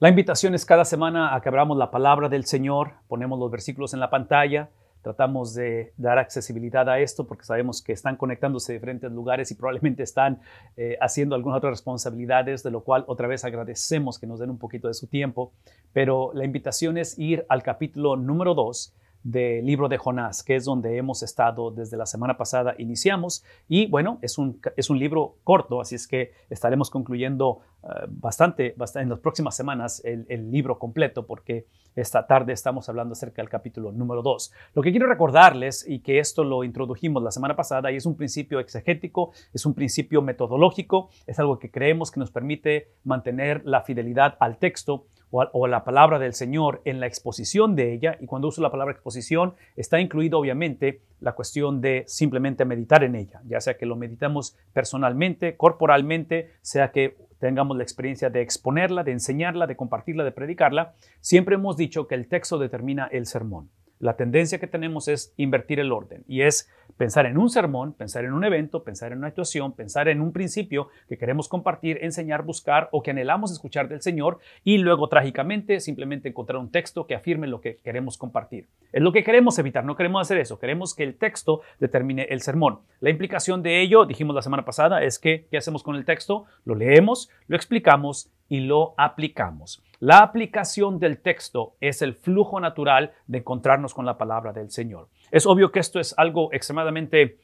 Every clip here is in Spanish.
La invitación es cada semana a que abramos la palabra del Señor, ponemos los versículos en la pantalla, tratamos de dar accesibilidad a esto porque sabemos que están conectándose de diferentes lugares y probablemente están eh, haciendo algunas otras responsabilidades, de lo cual otra vez agradecemos que nos den un poquito de su tiempo, pero la invitación es ir al capítulo número 2 del libro de Jonás, que es donde hemos estado desde la semana pasada, iniciamos. Y bueno, es un, es un libro corto, así es que estaremos concluyendo eh, bastante, bastante, en las próximas semanas el, libro completo, porque esta tarde estamos hablando acerca del capítulo número 2. Lo que quiero recordarles, y que esto lo introdujimos la semana pasada, y es un principio exegético, es un principio metodológico, es algo que creemos que nos permite mantener la fidelidad al texto o, la palabra del Señor en la exposición de ella. Y cuando uso la palabra exposición, está incluido obviamente la cuestión de simplemente meditar en ella, ya sea que lo meditamos personalmente, corporalmente, sea que tengamos la experiencia de exponerla, de enseñarla, de compartirla, de predicarla. Siempre hemos dicho que el texto determina el sermón. La tendencia que tenemos es invertir el orden y es pensar en un sermón, pensar en un evento, pensar en una actuación, pensar en un principio que queremos compartir, enseñar, buscar o que anhelamos escuchar del Señor y luego trágicamente simplemente encontrar un texto que afirme lo que queremos compartir. Es lo que queremos evitar, no queremos hacer eso, queremos que el texto determine el sermón. La implicación de ello, dijimos la semana pasada, es que ¿qué hacemos con el texto? Lo leemos, lo explicamos y lo aplicamos. La aplicación del texto es el flujo natural de encontrarnos con la palabra del Señor. Es obvio que esto es algo extremadamente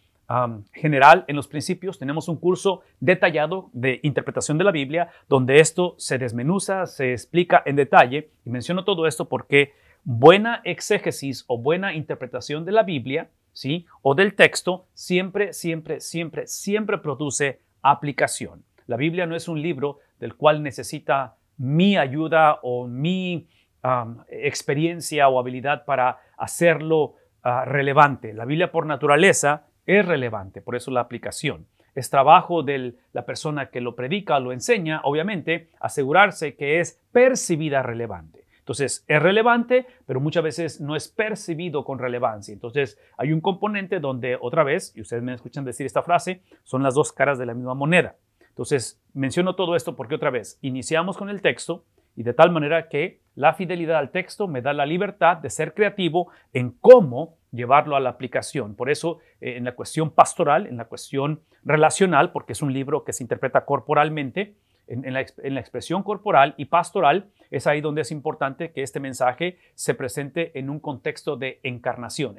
general en los principios. Tenemos un curso detallado de interpretación de la Biblia donde esto se desmenuza, se explica en detalle. Y menciono todo esto porque buena exégesis o buena interpretación de la Biblia, ¿sí? O del texto siempre, siempre, siempre, siempre produce aplicación. La Biblia no es un libro del cual necesita mi ayuda o mi experiencia o habilidad para hacerlo ah, relevante. La Biblia por naturaleza es relevante, por eso la aplicación. Es trabajo de la persona que lo predica lo enseña, obviamente, asegurarse que es percibida relevante. Entonces, es relevante, pero muchas veces no es percibido con relevancia. Entonces, hay un componente donde, otra vez, y ustedes me escuchan decir esta frase, son las dos caras de la misma moneda. Entonces, menciono todo esto porque otra vez, iniciamos con el texto y de tal manera que la fidelidad al texto me da la libertad de ser creativo en cómo llevarlo a la aplicación. Por eso, eh, en la cuestión pastoral, en la cuestión relacional, porque es un libro que se interpreta corporalmente, en, la, expresión corporal y pastoral, es ahí donde es importante que este mensaje se presente en un contexto de encarnación.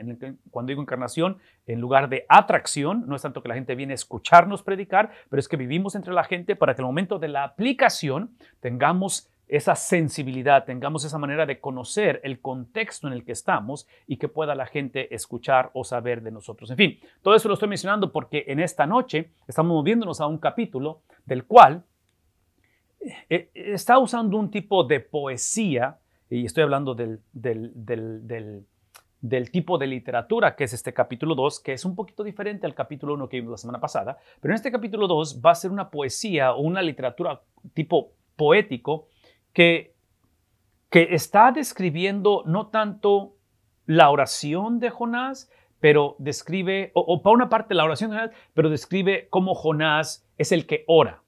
cuando digo encarnación, en lugar de atracción, no es tanto que la gente viene a escucharnos predicar, pero es que vivimos entre la gente para que el momento de la aplicación tengamos esa sensibilidad, tengamos esa manera de conocer el contexto en el que estamos y que pueda la gente escuchar o saber de nosotros. En fin, todo eso lo estoy mencionando porque en esta noche estamos moviéndonos a un capítulo del cual está usando un tipo de poesía, y estoy hablando del, del, tipo de literatura que es este capítulo 2, que es un poquito diferente al capítulo 1 que vimos la semana pasada, pero en este capítulo 2 va a ser una poesía o una literatura tipo poético que, que está describiendo no tanto la oración de Jonás, pero describe, o, o para una parte la oración de Jonás, pero describe cómo Jonás es el que ora.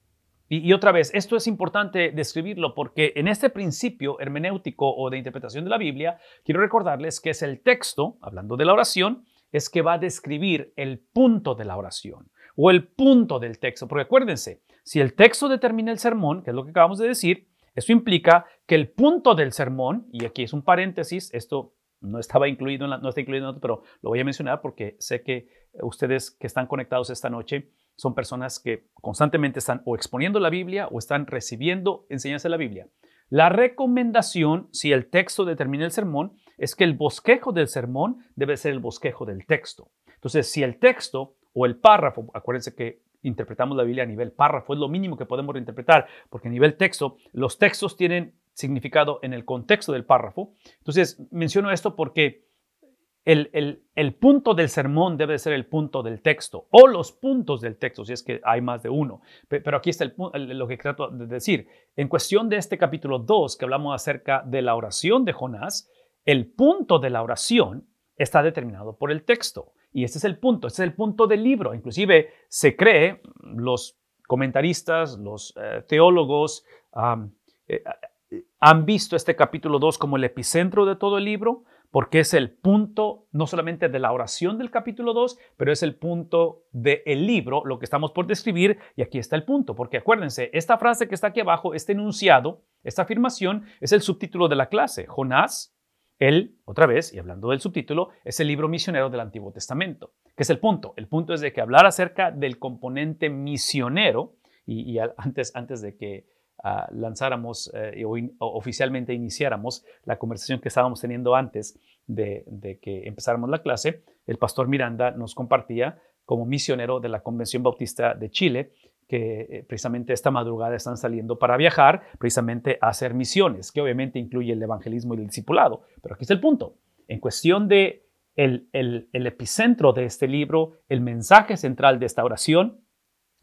Y, otra vez, esto es importante describirlo porque en este principio hermenéutico o de interpretación de la Biblia, quiero recordarles que es el texto, hablando de la oración, es que va a describir el punto de la oración o el punto del texto. Porque acuérdense, si el texto determina el sermón, que es lo que acabamos de decir, eso implica que el punto del sermón, y aquí es un paréntesis, esto no estaba incluido, en la, no está incluido pero lo voy a mencionar porque sé que ustedes que están conectados esta noche son personas que constantemente están o exponiendo la Biblia o están recibiendo enseñanza de la Biblia. La recomendación, si el texto determina el sermón, es que el bosquejo del sermón debe ser el bosquejo del texto. Entonces, si el texto o el párrafo, acuérdense que interpretamos la Biblia a nivel párrafo, es lo mínimo que podemos reinterpretar, porque a nivel texto, los textos tienen significado en el contexto del párrafo. Entonces, menciono esto porque el, punto del sermón debe ser el punto del texto o los puntos del texto, si es que hay más de uno. Pero aquí está el, lo que trato de decir. En cuestión de este capítulo 2, que hablamos acerca de la oración de Jonás, el punto de la oración está determinado por el texto. Y este es el punto, este es el punto del libro. Inclusive se cree, los comentaristas, los eh, teólogos, eh, han visto este capítulo 2 como el epicentro de todo el libro, porque es el punto no solamente de la oración del capítulo 2, pero es el punto del libro, lo que estamos por describir, y aquí está el punto, porque acuérdense, esta frase que está aquí abajo, este enunciado, esta afirmación, es el subtítulo de la clase. Jonás, él, otra vez, y hablando del subtítulo, es el libro misionero del Antiguo Testamento. ¿Qué es el punto? El punto es de que hablar acerca del componente misionero, y, antes, antes de que lanzáramos eh, o, oficialmente iniciáramos la conversación que estábamos teniendo antes de, de, que empezáramos la clase, el pastor Miranda nos compartía como misionero de la Convención Bautista de Chile que eh, precisamente esta madrugada están saliendo para viajar precisamente a hacer misiones, que obviamente incluye el evangelismo y el discipulado. Pero aquí está el punto. En cuestión de el, el, el epicentro de este libro, el mensaje central de esta oración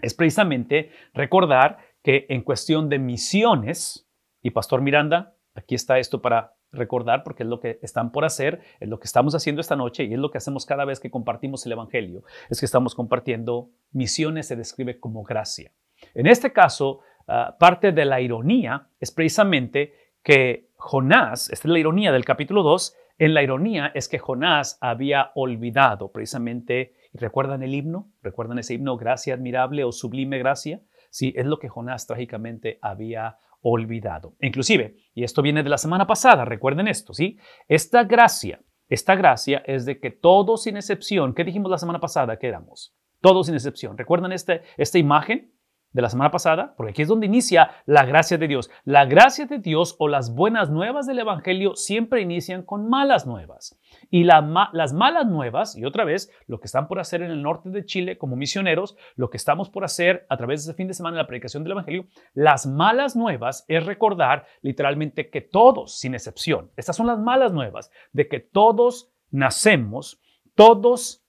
es precisamente recordar que en cuestión de misiones, y Pastor Miranda, aquí está esto para recordar porque es lo que están por hacer, es lo que estamos haciendo esta noche y es lo que hacemos cada vez que compartimos el Evangelio, es que estamos compartiendo misiones, se describe como gracia. En este caso, ah, parte de la ironía es precisamente que Jonás, esta es la ironía del capítulo 2, en la ironía es que Jonás había olvidado precisamente, ¿recuerdan el himno? ¿Recuerdan ese himno, gracia admirable o sublime gracia? Sí, es lo que Jonás trágicamente había olvidado. Inclusive, y esto viene de la semana pasada, recuerden esto, ¿sí? Esta gracia, esta gracia es de que todos sin excepción, ¿qué dijimos la semana pasada que éramos? Todos sin excepción. ¿Recuerdan este, esta imagen? De la semana pasada, porque aquí es donde inicia la gracia de Dios. La gracia de Dios o las buenas nuevas del Evangelio siempre inician con malas nuevas. Y las malas nuevas, y otra vez, lo que están por hacer en el norte de Chile como misioneros, lo que estamos por hacer a través de este fin de semana en la predicación del Evangelio, las malas nuevas es recordar literalmente que todos, sin excepción, estas son las malas nuevas, de que todos nacemos, todos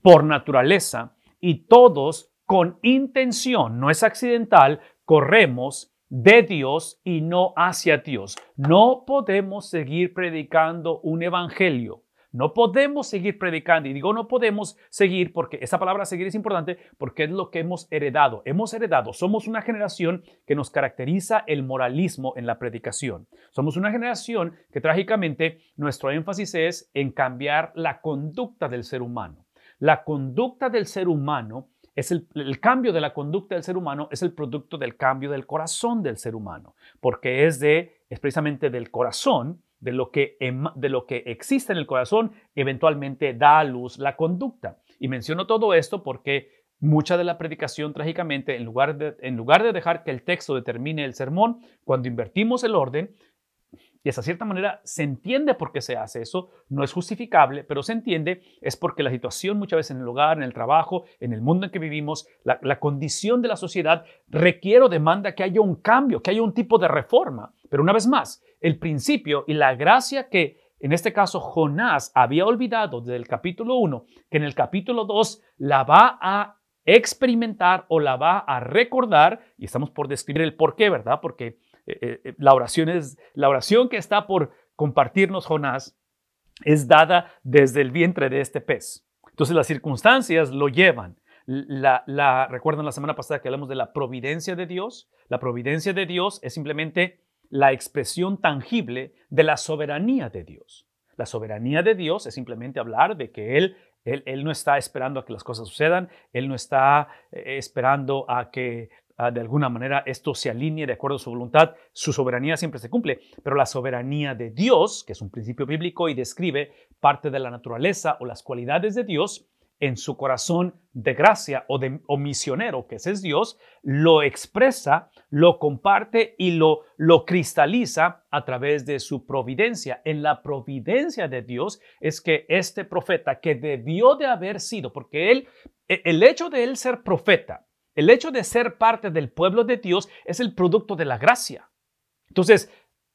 por naturaleza y todos con intención, no es accidental, corremos de Dios y no hacia Dios. No podemos seguir predicando un evangelio. No podemos seguir predicando. Y digo no podemos seguir porque esa palabra seguir es importante porque es lo que hemos heredado. Hemos heredado. Somos una generación que nos caracteriza el moralismo en la predicación. Somos una generación que trágicamente nuestro énfasis es en cambiar la conducta del ser humano. La conducta del ser humano es el, cambio de la conducta del ser humano es el producto del cambio del corazón del ser humano, porque es, de, es precisamente del corazón, de lo, que, de lo que existe en el corazón, eventualmente da a luz la conducta. Y menciono todo esto porque mucha de la predicación, trágicamente, en lugar de, en lugar de dejar que el texto determine el sermón, cuando invertimos el orden, y esa cierta manera se entiende por qué se hace eso, no es justificable, pero se entiende, es porque la situación muchas veces en el hogar, en el trabajo, en el mundo en que vivimos, la, la condición de la sociedad requiere o demanda que haya un cambio, que haya un tipo de reforma. Pero una vez más, el principio y la gracia que en este caso Jonás había olvidado desde el capítulo 1, que en el capítulo 2 la va a experimentar o la va a recordar, y estamos por describir el por qué, ¿verdad? Porque eh, eh, eh, la oración es la oración que está por compartirnos Jonás es dada desde el vientre de este pez. Entonces las circunstancias lo llevan. La, la, recuerdan la semana pasada que hablamos de la providencia de Dios. La providencia de Dios es simplemente la expresión tangible de la soberanía de Dios. La soberanía de Dios es simplemente hablar de que Él, Él, él no está esperando a que las cosas sucedan, Él no está esperando a que Ah, de alguna manera esto se alinee de acuerdo a su voluntad, su soberanía siempre se cumple, pero la soberanía de Dios, que es un principio bíblico y describe parte de la naturaleza o las cualidades de Dios, en su corazón de gracia o, de, misionero, que ese es Dios, lo expresa, lo comparte y lo, lo cristaliza a través de su providencia. En la providencia de Dios es que este profeta, que debió de haber sido, porque él, e, el hecho de él ser profeta, el hecho de ser parte del pueblo de Dios es el producto de la gracia. Entonces,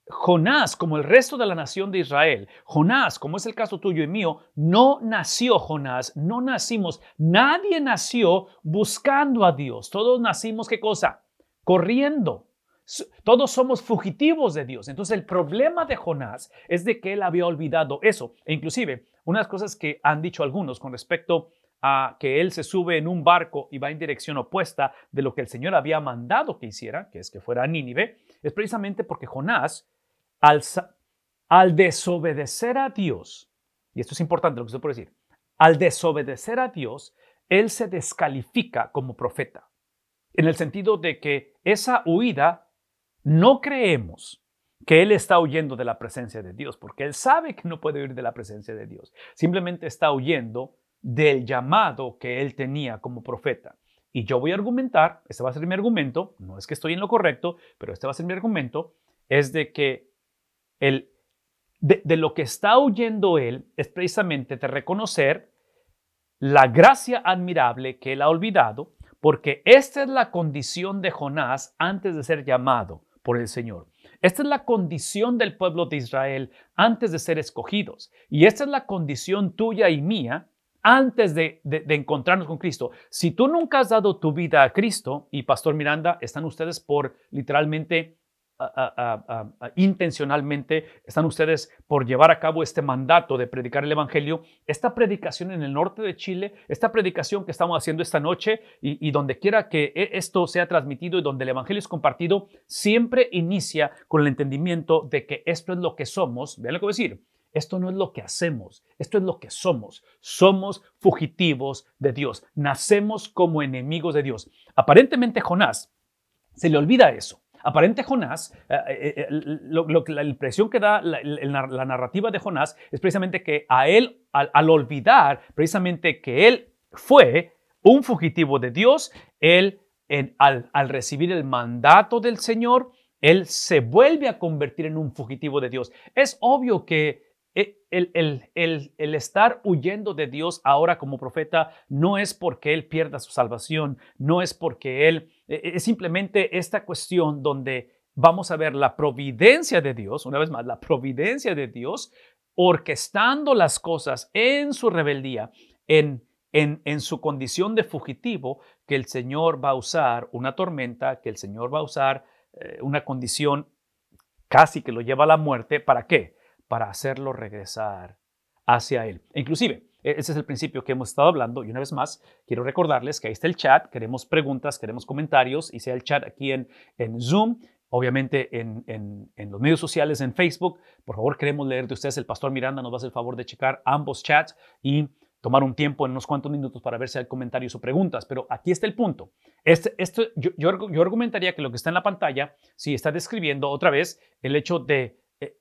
Jonás, como el resto de la nación de Israel, Jonás, como es el caso tuyo y mío, no nació Jonás, no nacimos, nadie nació buscando a Dios. Todos nacimos, ¿qué cosa? Corriendo. Todos somos fugitivos de Dios. Entonces el problema de Jonás es de que él había olvidado eso. E inclusive, unas cosas que han dicho algunos con respecto a que él se sube en un barco y va en dirección opuesta de lo que el Señor había mandado que hiciera, que es que fuera a Nínive, es precisamente porque Jonás, al, al desobedecer a Dios, y esto es importante lo que estoy por decir, al desobedecer a Dios, él se descalifica como profeta, en el sentido de que esa huida no creemos que él está huyendo de la presencia de Dios, porque él sabe que no puede huir de la presencia de Dios. Simplemente está huyendo del llamado que él tenía como profeta. Y yo voy a argumentar, este va a ser mi argumento, no es que estoy en lo correcto, pero este va a ser mi argumento, es de que el, de, de lo que está huyendo él es precisamente de reconocer la gracia admirable que él ha olvidado, porque esta es la condición de Jonás antes de ser llamado por el Señor. Esta es la condición del pueblo de Israel antes de ser escogidos. Y esta es la condición tuya y mía antes de, encontrarnos con Cristo. Si tú nunca has dado tu vida a Cristo, y Pastor Miranda, están ustedes por literalmente intencionalmente están ustedes por llevar a cabo este mandato de predicar el Evangelio. Esta predicación en el norte de Chile, esta predicación que estamos haciendo esta noche y, y donde quiera que e, esto sea transmitido y donde el Evangelio es compartido, siempre inicia con el entendimiento de que esto es lo que somos. Vean lo que voy a decir. Esto no es lo que hacemos, esto es lo que somos. Somos fugitivos de Dios, nacemos como enemigos de Dios. Aparentemente Jonás se le olvida eso. Aparente Jonás, eh, eh, eh, la impresión que da la, narrativa de Jonás es precisamente que a él, al, olvidar precisamente que él fue un fugitivo de Dios, él al recibir el mandato del Señor, él se vuelve a convertir en un fugitivo de Dios. Es obvio que el, el, el, estar huyendo de Dios ahora como profeta no es porque él pierda su salvación, no es porque él, e, e, es simplemente esta cuestión donde vamos a ver la providencia de Dios, una vez más, la providencia de Dios, orquestando las cosas en su rebeldía, en, en, en su condición de fugitivo, que el Señor va a usar una tormenta, que el Señor va a usar eh, una condición casi que lo lleva a la muerte, ¿para qué? Para hacerlo regresar hacia Él. inclusive, e-, ese es el principio que hemos estado hablando y una vez más quiero recordarles que ahí está el chat, queremos preguntas, queremos comentarios y sea el chat aquí en, en Zoom, obviamente en, en, los medios sociales, en Facebook. Por favor, queremos leer de ustedes. El pastor Miranda nos va a hacer el favor de checar ambos chats y tomar un tiempo en unos cuantos minutos para ver si hay comentarios o preguntas. Pero aquí está el punto. Este, yo, yo, argumentaría que lo que está en la pantalla, si está describiendo otra vez el hecho de eh,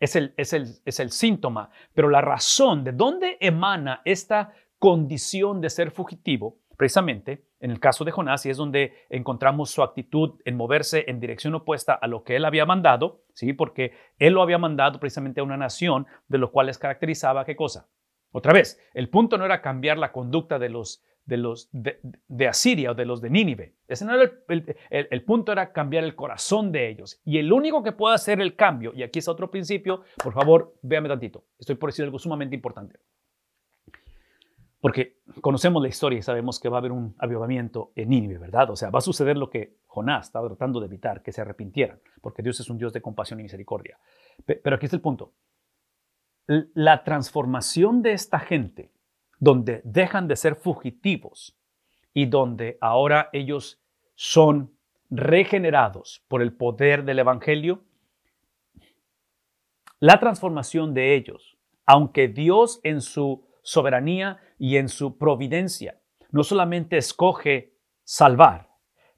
es el, es, el, es el síntoma, pero la razón de dónde emana esta condición de ser fugitivo, precisamente en el caso de Jonás, y es donde encontramos su actitud en moverse en dirección opuesta a lo que él había mandado, ¿sí? porque él lo había mandado precisamente a una nación de lo cual les caracterizaba qué cosa. Otra vez, el punto no era cambiar la conducta de los de los de, Asiria o de los de Nínive. Ese no era el, el, punto, era cambiar el corazón de ellos. Y el único que puede hacer el cambio, y aquí está otro principio, por favor, véame tantito. Estoy por decir algo sumamente importante. Porque conocemos la historia y sabemos que va a haber un avivamiento en Nínive, ¿verdad? O sea, va a suceder lo que Jonás estaba tratando de evitar, que se arrepintieran, porque Dios es un Dios de compasión y misericordia. Pero aquí está el punto. La transformación de esta gente donde dejan de ser fugitivos y donde ahora ellos son regenerados por el poder del Evangelio, la transformación de ellos, aunque Dios en su soberanía y en su providencia no solamente escoge salvar,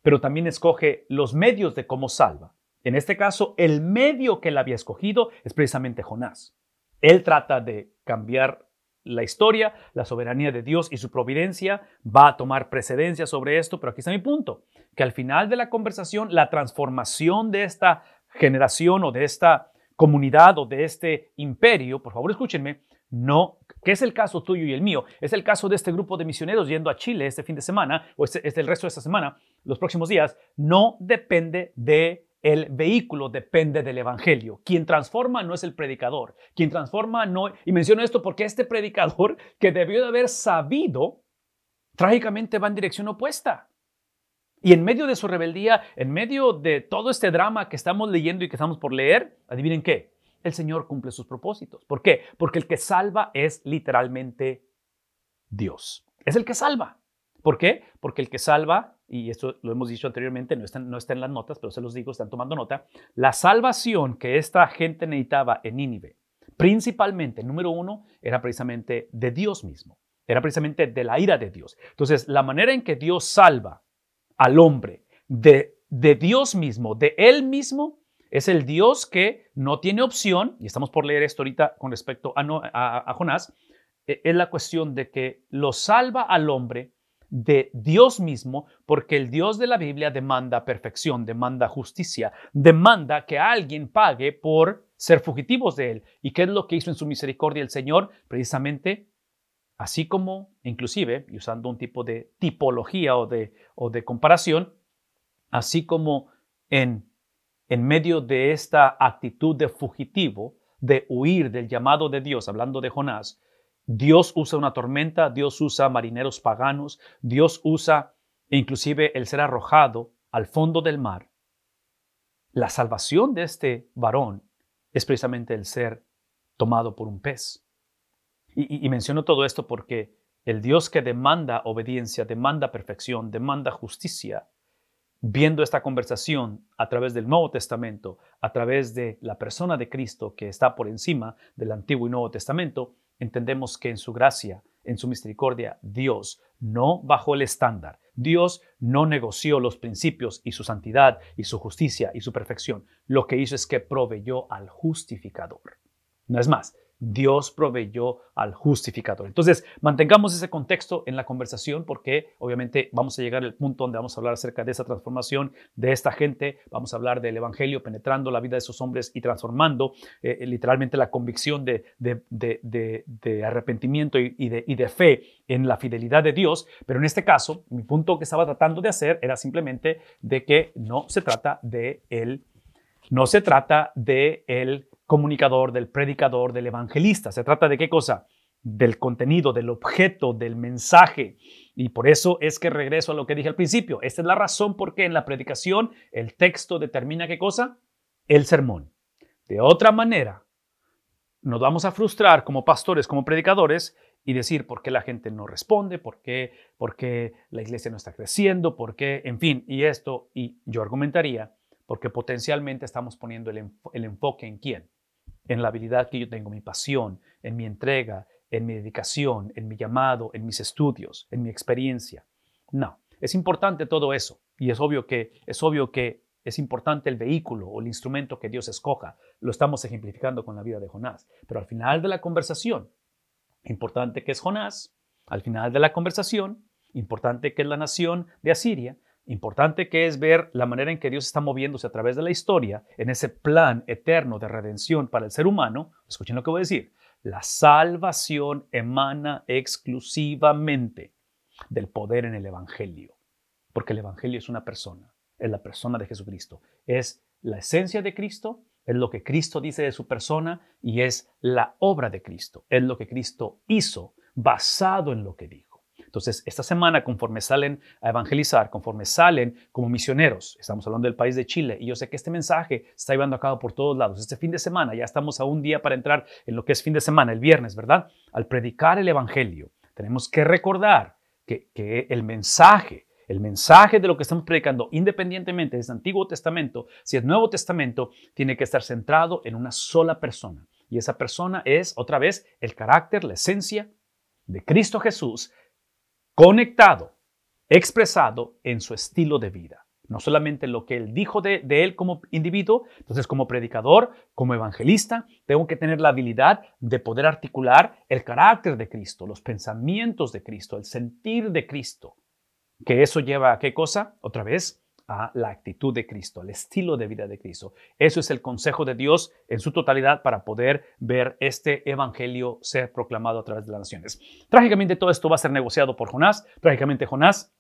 pero también escoge los medios de cómo salva. En este caso, el medio que él había escogido es precisamente Jonás. Él trata de cambiar la historia, la soberanía de Dios y su providencia va a tomar precedencia sobre esto, pero aquí está mi punto, que al final de la conversación, la transformación de esta generación o de esta comunidad o de este imperio, por favor escúchenme, no, que es el caso tuyo y el mío, es el caso de este grupo de misioneros yendo a Chile este fin de semana o este, este el resto de esta semana, los próximos días, no depende de el vehículo depende del Evangelio. Quien transforma no es el predicador. Quien transforma no... Y menciono esto porque este predicador, que debió de haber sabido, trágicamente va en dirección opuesta. Y en medio de su rebeldía, en medio de todo este drama que estamos leyendo y que estamos por leer, adivinen qué, el Señor cumple sus propósitos. ¿Por qué? Porque el que salva es literalmente Dios. Es el que salva. ¿Por qué? Porque el que salva y esto lo hemos dicho anteriormente, no está, no está en las notas, pero se los digo, están tomando nota, la salvación que esta gente necesitaba en Nínive, principalmente, número uno, era precisamente de Dios mismo, era precisamente de la ira de Dios. Entonces, la manera en que Dios salva al hombre de, de Dios mismo, de Él mismo, es el Dios que no tiene opción, y estamos por leer esto ahorita con respecto a, Jonás, e, es la cuestión de que lo salva al hombre de Dios mismo, porque el Dios de la Biblia demanda perfección, demanda justicia, demanda que alguien pague por ser fugitivos de Él. ¿Y qué es lo que hizo en su misericordia el Señor? Precisamente, así como, inclusive, usando un tipo de tipología o de, o de comparación, así como en, en medio de esta actitud de fugitivo, de huir del llamado de Dios, hablando de Jonás, Dios usa una tormenta, Dios usa marineros paganos, Dios usa inclusive el ser arrojado al fondo del mar. La salvación de este varón es precisamente el ser tomado por un pez. Y, y, menciono todo esto porque el Dios que demanda obediencia, demanda perfección, demanda justicia, viendo esta conversación a través del Nuevo Testamento, a través de la persona de Cristo que está por encima del Antiguo y Nuevo Testamento, entendemos que en su gracia, en su misericordia, Dios no bajó el estándar. Dios no negoció los principios y su santidad y su justicia y su perfección. Lo que hizo es que proveyó al justificador. No es más, Dios proveyó al justificador. Entonces, mantengamos ese contexto en la conversación porque obviamente vamos a llegar al punto donde vamos a hablar acerca de esa transformación de esta gente, vamos a hablar del Evangelio penetrando la vida de esos hombres y transformando eh, literalmente la convicción de, arrepentimiento y de fe en la fidelidad de Dios. Pero en este caso, mi punto que estaba tratando de hacer era simplemente de que no se trata de él, no se trata de él comunicador, del predicador, del evangelista. Se trata de qué cosa? Del contenido, del objeto, del mensaje. Y por eso es que regreso a lo que dije al principio. Esta es la razón por qué en la predicación el texto determina qué cosa? El sermón. De otra manera, nos vamos a frustrar como pastores, como predicadores, y decir por qué la gente no responde, por qué, por qué la iglesia no está creciendo, por qué, en fin, y esto, y yo argumentaría, porque potencialmente estamos poniendo el, el enfoque en quién, en la habilidad que yo tengo, mi pasión, en mi entrega, en mi dedicación, en mi llamado, en mis estudios, en mi experiencia. No, es importante todo eso y es obvio que es obvio que es importante el vehículo o el instrumento que Dios escoja. Lo estamos ejemplificando con la vida de Jonás, pero al final de la conversación, importante que es Jonás, al final de la conversación, importante que es la nación de Asiria, importante que es ver la manera en que Dios está moviéndose a través de la historia en ese plan eterno de redención para el ser humano, escuchen lo que voy a decir, la salvación emana exclusivamente del poder en el Evangelio, porque el Evangelio es una persona, es la persona de Jesucristo, es la esencia de Cristo, es lo que Cristo dice de su persona y es la obra de Cristo, es lo que Cristo hizo basado en lo que dijo. Entonces, esta semana, conforme salen a evangelizar, conforme salen como misioneros, estamos hablando del país de Chile, y yo sé que este mensaje se está llevando a cabo por todos lados. Este fin de semana, ya estamos a un día para entrar en lo que es fin de semana, el viernes, ¿verdad? Al predicar el Evangelio, tenemos que recordar que, el mensaje, el mensaje de lo que estamos predicando, independientemente de es Antiguo Testamento, si es Nuevo Testamento, tiene que estar centrado en una sola persona. Y esa persona es, otra vez, el carácter, la esencia de Cristo Jesús, conectado, expresado en su estilo de vida. No solamente lo que él dijo de, él como individuo, entonces como predicador, como evangelista, tengo que tener la habilidad de poder articular el carácter de Cristo, los pensamientos de Cristo, el sentir de Cristo. Que eso lleva a qué cosa? Otra vez, a la actitud de Cristo, al estilo de vida de Cristo. Eso es el consejo de Dios en su totalidad para poder ver este evangelio ser proclamado a través de las naciones. Trágicamente todo esto va a ser negociado por Jonás. Trágicamente Jonás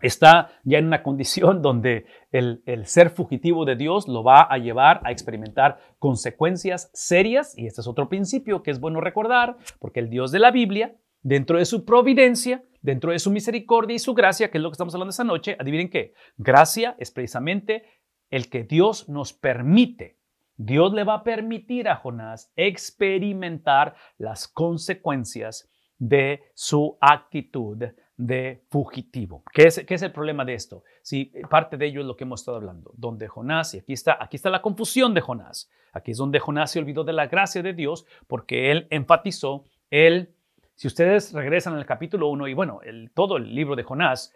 está ya en una condición donde el, el, ser fugitivo de Dios lo va a llevar a experimentar consecuencias serias. Y este es otro principio que es bueno recordar, porque el Dios de la Biblia, dentro de su providencia, dentro de su misericordia y su gracia, que es lo que estamos hablando esta noche, adivinen qué, gracia es precisamente el que Dios nos permite. Dios le va a permitir a Jonás experimentar las consecuencias de su actitud de fugitivo. ¿Qué es, qué es el problema de esto? Sí, parte de ello es lo que hemos estado hablando, donde Jonás, y aquí está, aquí está la confusión de Jonás, aquí es donde Jonás se olvidó de la gracia de Dios porque él enfatizó, él, si ustedes regresan al capítulo 1 y bueno, todo el libro de Jonás,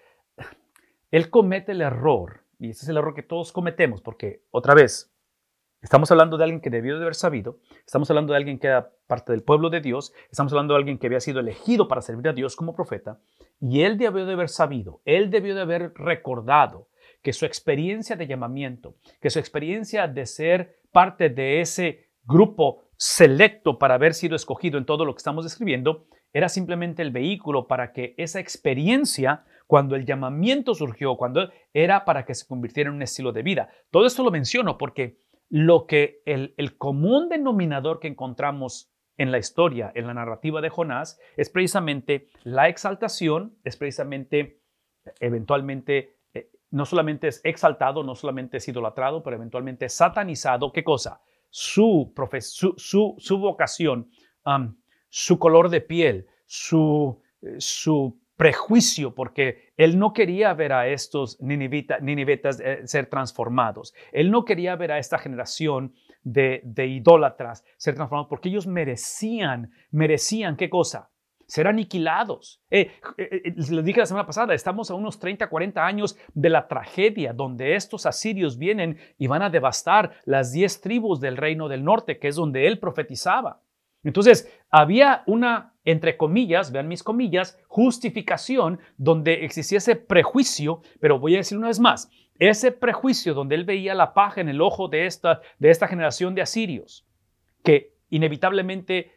él comete el error, y ese es el error que todos cometemos, porque otra vez, Estamos hablando de alguien que debió de haber sabido, estamos hablando de alguien que era parte del pueblo de Dios, estamos hablando de alguien que había sido elegido para servir a Dios como profeta, y él debió de haber sabido, él debió de haber recordado que su experiencia de llamamiento, que su experiencia de ser parte de ese grupo selecto para haber sido escogido en todo lo que estamos describiendo, era simplemente el vehículo para que esa experiencia, cuando el llamamiento surgió, cuando era para que se convirtiera en un estilo de vida. Todo esto lo menciono porque lo que el, común denominador que encontramos en la historia, en la narrativa de Jonás, es precisamente la exaltación, es precisamente eventualmente, eh, no solamente es exaltado, no solamente es idolatrado, pero eventualmente satanizado. ¿Qué cosa? Su, su, su, vocación, su color de piel, su, eh, su prejuicio porque él no quería ver a estos ninivetas eh, ser transformados. Él no quería ver a esta generación de, idólatras ser transformados porque ellos merecían, merecían qué cosa? Ser aniquilados. Eh, eh, les dije la semana pasada, estamos a unos 30, 40 años de la tragedia donde estos asirios vienen y van a devastar las 10 tribus del reino del norte, que es donde él profetizaba. Entonces, había una, entre comillas, vean mis comillas, justificación donde existiese prejuicio, pero voy a decir una vez más, ese prejuicio donde él veía la paja en el ojo de esta, de esta generación de asirios, que inevitablemente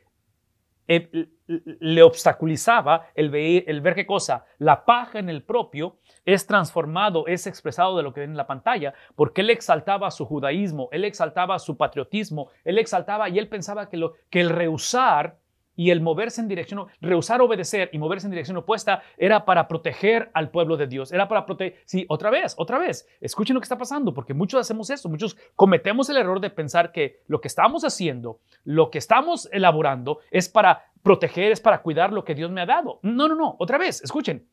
eh, le obstaculizaba el ver, el qué cosa, la paja en el propio es transformado, es expresado de lo que ven en la pantalla, porque él exaltaba su judaísmo, él exaltaba su patriotismo, él exaltaba y él pensaba que, lo, que el rehusar y el moverse en dirección, rehusar obedecer y moverse en dirección opuesta era para proteger al pueblo de Dios, era para proteger, sí, otra vez, otra vez, escuchen lo que está pasando, porque muchos hacemos eso, muchos cometemos el error de pensar que lo que estamos haciendo, lo que estamos elaborando es para proteger, es para cuidar lo que Dios me ha dado. No, no, no, otra vez, escuchen,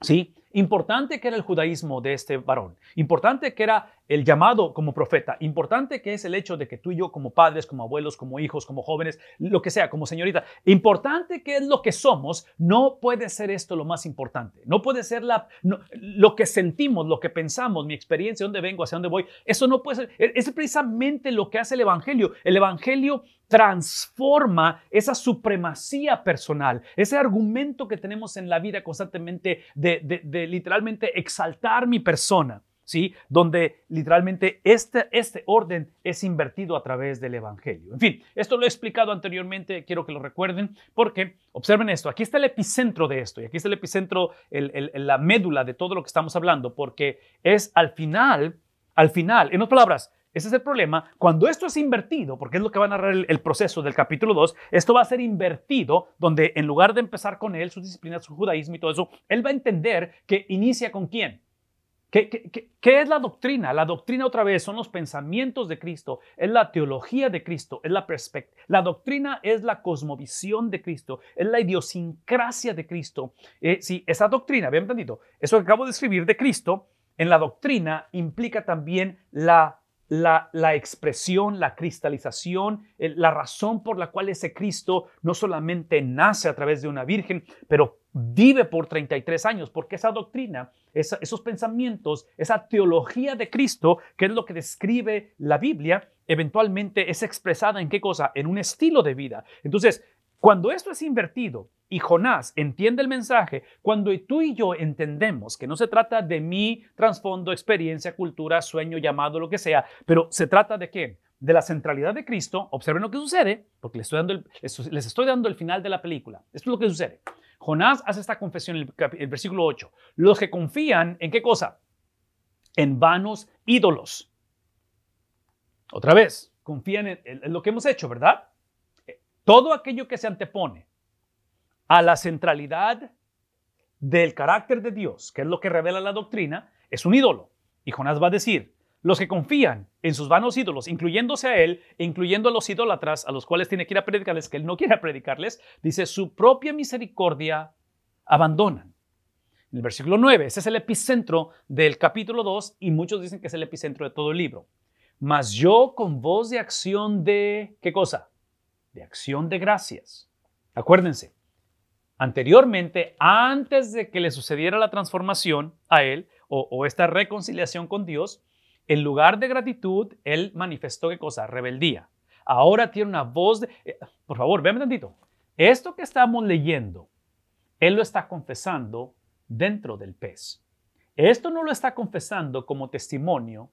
sí, Importante que era el judaísmo de este varón, importante que era el llamado como profeta, importante que es el hecho de que tú y yo como padres, como abuelos, como hijos, como jóvenes, lo que sea, como señorita, importante que es lo que somos, no puede ser esto lo más importante, no puede ser la, lo que sentimos, lo que pensamos, mi experiencia, dónde vengo, hacia dónde voy, eso no puede ser, es precisamente lo que hace el Evangelio. El Evangelio transforma esa supremacía personal, ese argumento que tenemos en la vida constantemente de, de, literalmente exaltar mi persona. ¿Sí? Donde literalmente este, este orden es invertido a través del Evangelio. En fin, esto lo he explicado anteriormente, quiero que lo recuerden, porque observen esto, aquí está el epicentro de esto, y aquí está el epicentro, el, la médula de todo lo que estamos hablando, porque es al final, al final, en otras palabras, ese es el problema. Cuando esto es invertido, porque es lo que va a narrar el, proceso del capítulo 2, esto va a ser invertido, donde en lugar de empezar con él, su disciplina, su judaísmo y todo eso, él va a entender que inicia con quién. ¿Qué, es la doctrina? La doctrina otra vez son los pensamientos de Cristo, es la teología de Cristo, es la perspectiva. La doctrina es la cosmovisión de Cristo, es la idiosincrasia de Cristo. Eh, si esa doctrina, bien entendido, eso que acabo de escribir de Cristo, en la doctrina implica también la la, expresión, la cristalización, la razón por la cual ese Cristo no solamente nace a través de una virgen, pero vive por 33 años, porque esa doctrina, esos pensamientos, esa teología de Cristo, que es lo que describe la Biblia, eventualmente es expresada en qué cosa? En un estilo de vida. Entonces, cuando esto es invertido y Jonás entiende el mensaje, cuando tú y yo entendemos que no se trata de mi trasfondo, experiencia, cultura, sueño, llamado, lo que sea, pero se trata de qué? De la centralidad de Cristo, observen lo que sucede, porque les estoy dando el, les estoy dando el final de la película. Esto es lo que sucede. Jonás hace esta confesión en el, versículo 8. Los que confían en qué cosa? En vanos ídolos. Otra vez, confían en lo que hemos hecho, ¿verdad? Todo aquello que se antepone a la centralidad del carácter de Dios, que es lo que revela la doctrina, es un ídolo. Y Jonás va a decir, los que confían en sus vanos ídolos, incluyéndose a él, incluyendo a los idólatras a los cuales tiene que ir a predicarles, que él no quiere predicarles, dice, su propia misericordia abandonan. el versículo 9. Ese es el epicentro del capítulo 2 y muchos dicen que es el epicentro de todo el libro. Mas yo con voz de acción de, ¿qué cosa? De acción de gracias. Acuérdense, anteriormente, antes de que le sucediera la transformación a él o, esta reconciliación con Dios, en lugar de gratitud, él manifestó qué cosa? Rebeldía. Ahora tiene una voz de... Eh, por favor, véame tantito. Esto que estamos leyendo, él lo está confesando dentro del pez. Esto no lo está confesando como testimonio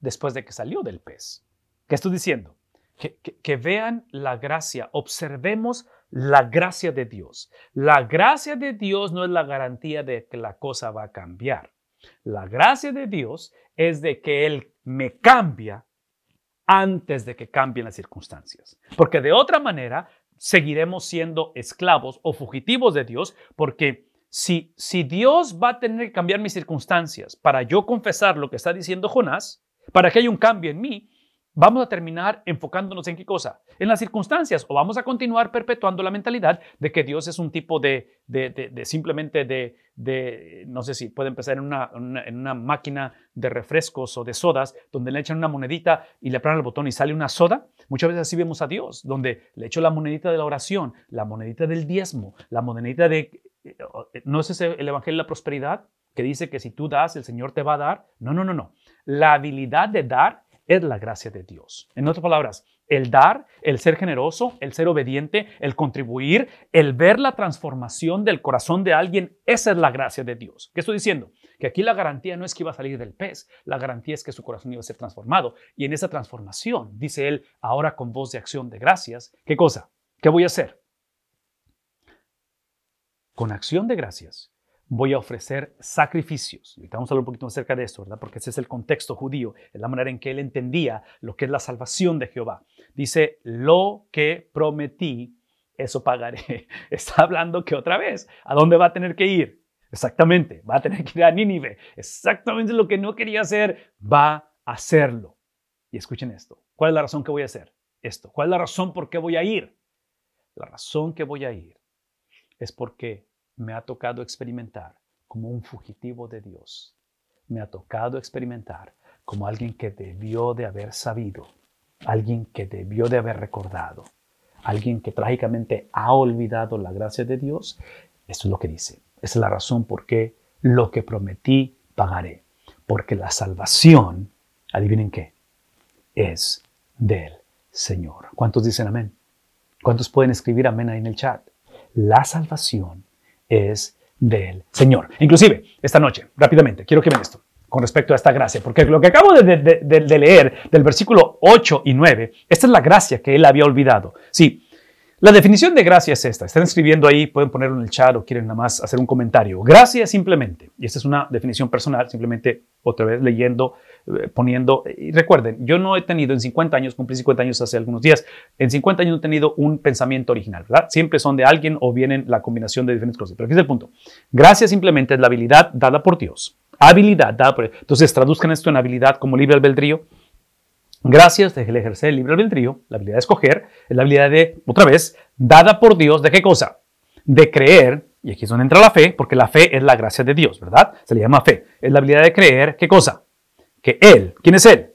después de que salió del pez. ¿Qué estoy diciendo? Que, que, vean la gracia, observemos la gracia de Dios. La gracia de Dios no es la garantía de que la cosa va a cambiar. La gracia de Dios es de que Él me cambia antes de que cambien las circunstancias. Porque de otra manera seguiremos siendo esclavos o fugitivos de Dios porque si, si Dios va a tener que cambiar mis circunstancias para yo confesar lo que está diciendo Jonás, para que haya un cambio en mí, vamos a terminar enfocándonos en qué cosa? En las circunstancias o vamos a continuar perpetuando la mentalidad de que Dios es un tipo de, de, simplemente de, no sé si puede empezar en una, en una, máquina de refrescos o de sodas donde le echan una monedita y le apretan el botón y sale una soda. Muchas veces así vemos a Dios, donde le echo la monedita de la oración, la monedita del diezmo, la monedita de... ¿No es ese el Evangelio de la Prosperidad? que dice que si tú das, el Señor te va a dar. No, no, no, no. La habilidad de dar es la gracia de Dios. En otras palabras, el dar, el ser generoso, el ser obediente, el contribuir, el ver la transformación del corazón de alguien, esa es la gracia de Dios. ¿Qué estoy diciendo? Que aquí la garantía no es que iba a salir del pez, la garantía es que su corazón iba a ser transformado. Y en esa transformación, dice él, ahora con voz de acción de gracias, ¿qué cosa? ¿Qué voy a hacer? Con acción de gracias, voy a ofrecer sacrificios. Y vamos a hablar un poquito acerca de esto, ¿verdad? Porque ese es el contexto judío, es la manera en que él entendía lo que es la salvación de Jehová. Dice, lo que prometí, eso pagaré. Está hablando que otra vez, ¿a dónde va a tener que ir? Exactamente, va a tener que ir a Nínive. Exactamente lo que no quería hacer, va a hacerlo. Y escuchen esto. ¿Cuál es la razón que voy a hacer? Esto. ¿Cuál es la razón por qué voy a ir? La razón que voy a ir es porque me ha tocado experimentar como un fugitivo de Dios. Me ha tocado experimentar como alguien que debió de haber sabido, alguien que debió de haber recordado, alguien que trágicamente ha olvidado la gracia de Dios. Esto es lo que dice. Esa es la razón por qué lo que prometí pagaré. Porque la salvación, adivinen qué, es del Señor. ¿Cuántos dicen amén? ¿Cuántos pueden escribir amén ahí en el chat? La salvación es del Señor. Inclusive, esta noche, rápidamente, quiero que vean esto con respecto a esta gracia, porque lo que acabo de, de, leer del versículo 8 y 9, esta es la gracia que él había olvidado. Sí, la definición de gracia es esta. Están escribiendo ahí, pueden ponerlo en el chat o quieren nada más hacer un comentario. Gracia simplemente, y esta es una definición personal, simplemente otra vez leyendo, eh, poniendo. Recuerden, yo no he tenido en 50 años, cumplí 50 años hace algunos días, en 50 años no he tenido un pensamiento original, ¿verdad? Siempre son de alguien o vienen la combinación de diferentes cosas. Pero aquí el punto. Gracia simplemente es la habilidad dada por Dios. Habilidad dada por Entonces, traduzcan esto en habilidad como libre albedrío Gracias el ejercer el libre albedrío, la habilidad de escoger, es la habilidad de, otra vez, dada por Dios, ¿de qué cosa? De creer, y aquí es donde entra la fe, porque la fe es la gracia de Dios, ¿verdad? Se le llama fe. Es la habilidad de creer, ¿qué cosa? Que Él, ¿quién es Él?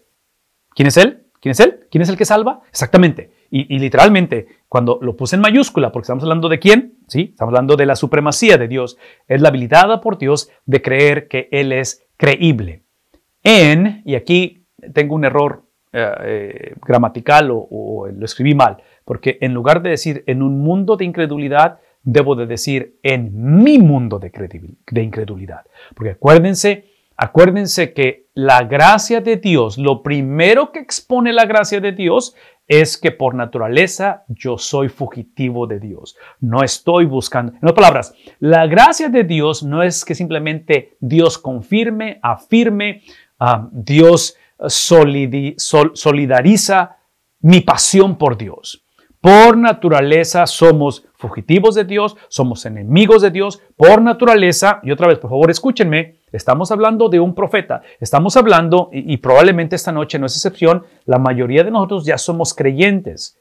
¿Quién es Él? ¿Quién es Él? ¿Quién es el que salva? Exactamente. Y, literalmente, cuando lo puse en mayúscula, porque estamos hablando de quién, ¿sí? Estamos hablando de la supremacía de Dios. Es la habilidad dada por Dios de creer que Él es creíble. En, y aquí tengo un error eh, eh, gramatical o, lo escribí mal, porque en lugar de decir en un mundo de incredulidad, debo de decir en mi mundo de, de incredulidad. Porque acuérdense, acuérdense que la gracia de Dios, lo primero que expone la gracia de Dios es que por naturaleza yo soy fugitivo de Dios. No estoy buscando. En otras palabras, la gracia de Dios no es que simplemente Dios confirme, afirme, ah, Dios solidariza mi pasión por Dios. Por naturaleza somos fugitivos de Dios, somos enemigos de Dios, por naturaleza, y otra vez, por favor, escúchenme, estamos hablando de un profeta, estamos hablando, y, probablemente esta noche no es excepción, la mayoría de nosotros ya somos creyentes.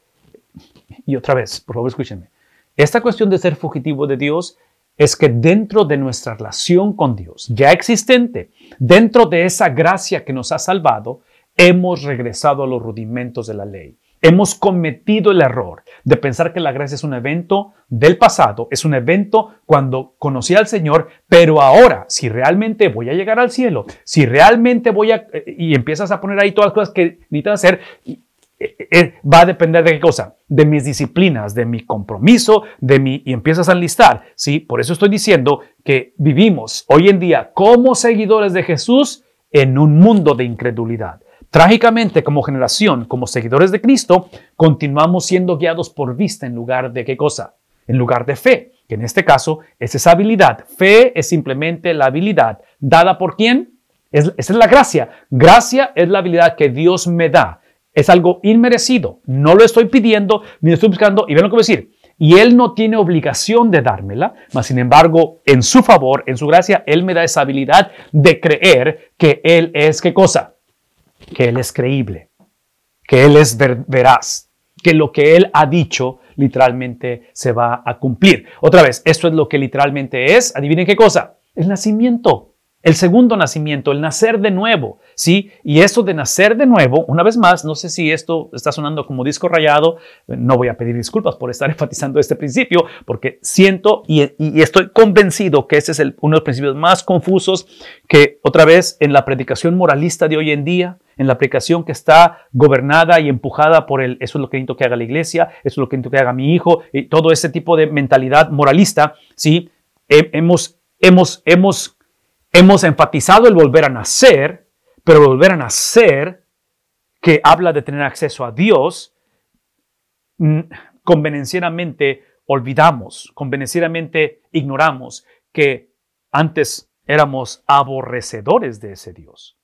Y otra vez, por favor, escúchenme, esta cuestión de ser fugitivo de Dios es que dentro de nuestra relación con Dios, ya existente, dentro de esa gracia que nos ha salvado, hemos regresado a los rudimentos de la ley. Hemos cometido el error de pensar que la gracia es un evento del pasado, es un evento cuando conocí al Señor, pero ahora, si realmente voy a llegar al cielo, si realmente voy a... y empiezas a poner ahí todas las cosas que necesitas hacer, eh, eh, va a depender de qué cosa, de mis disciplinas, de mi compromiso, de mi... y empiezas a enlistar, ¿sí? Por eso estoy diciendo que vivimos hoy en día como seguidores de Jesús en un mundo de incredulidad. Trágicamente, como generación, como seguidores de Cristo, continuamos siendo guiados por vista en lugar de qué cosa? En lugar de fe, que en este caso es esa habilidad. Fe es simplemente la habilidad dada por quién? Es, esa es la gracia. Gracia es la habilidad que Dios me da. Es algo inmerecido. No lo estoy pidiendo ni lo estoy buscando. Y ven lo que voy a decir. Y Él no tiene obligación de dármela, mas sin embargo, en su favor, en su gracia, Él me da esa habilidad de creer que Él es qué cosa? que Él es creíble, que Él es veraz, que lo que Él ha dicho literalmente se va a cumplir. Otra vez, esto es lo que literalmente es. Adivinen qué cosa. El nacimiento. El segundo nacimiento, el nacer de nuevo, ¿sí? Y esto de nacer de nuevo, una vez más, no sé si esto está sonando como disco rayado, no voy a pedir disculpas por estar enfatizando este principio, porque siento y, estoy convencido que ese es uno de los principios más confusos que otra vez en la predicación moralista de hoy en día, en la aplicación que está gobernada y empujada por el, eso es lo que necesito que haga la iglesia, eso es lo que necesito que haga mi hijo, y todo ese tipo de mentalidad moralista, ¿sí? hemos, hemos, hemos Hemos enfatizado el volver a nacer, pero volver a nacer, que habla de tener acceso a Dios, mm, convenencieramente olvidamos, convenencieramente ignoramos que antes éramos aborrecedores de ese Dios.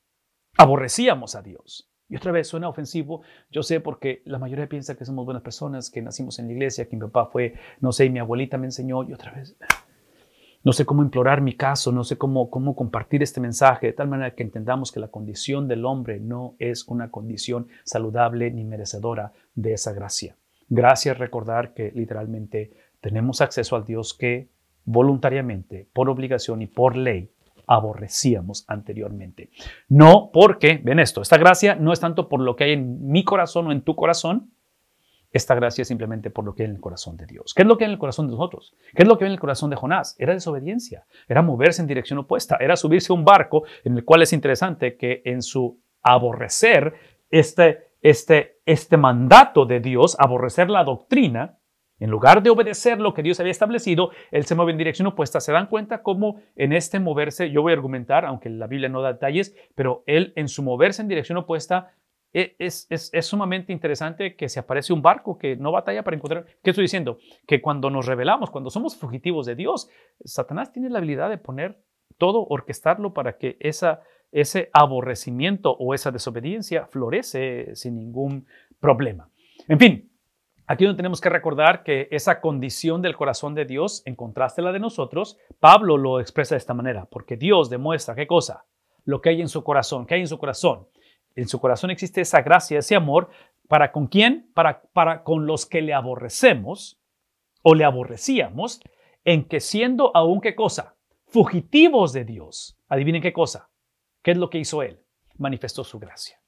Aborrecíamos a Dios. Y otra vez suena ofensivo, yo sé porque la mayoría piensa que somos buenas personas, que nacimos en la iglesia, que mi papá fue, no sé, y mi abuelita me enseñó, y otra vez, no sé cómo implorar mi caso, no sé cómo, cómo compartir este mensaje, de tal manera que entendamos que la condición del hombre no es una condición saludable ni merecedora de esa gracia. Gracias recordar que literalmente tenemos acceso al Dios que voluntariamente, por obligación y por ley, aborrecíamos anteriormente. No porque, ven esto, esta gracia no es tanto por lo que hay en mi corazón o en tu corazón, esta gracia simplemente por lo que hay en el corazón de Dios. ¿Qué es lo que hay en el corazón de nosotros? ¿Qué es lo que hay en el corazón de Jonás? Era desobediencia, era moverse en dirección opuesta, era subirse a un barco en el cual es interesante que en su aborrecer este, este, este mandato de Dios, aborrecer la doctrina, en lugar de obedecer lo que Dios había establecido, él se mueve en dirección opuesta. ¿Se dan cuenta cómo en este moverse, yo voy a argumentar, aunque la Biblia no da detalles, pero él en su moverse en dirección opuesta e, es, sumamente interesante que se aparece un barco que no batalla para encontrar. ¿Qué estoy diciendo? Que cuando nos revelamos, cuando somos fugitivos de Dios, Satanás tiene la habilidad de poner todo, orquestarlo para que esa, ese aborrecimiento o esa desobediencia florece sin ningún problema. En fin, Aquí no tenemos que recordar que esa condición del corazón de Dios, en contraste a la de nosotros, Pablo lo expresa de esta manera, porque Dios demuestra qué cosa, lo que hay en su corazón, qué hay en su corazón, en su corazón existe esa gracia, ese amor, ¿para con quién? Para, para con los que le aborrecemos o le aborrecíamos, en que siendo aún qué cosa? Fugitivos de Dios. Adivinen qué cosa. ¿Qué es lo que hizo Él? Manifestó su gracia.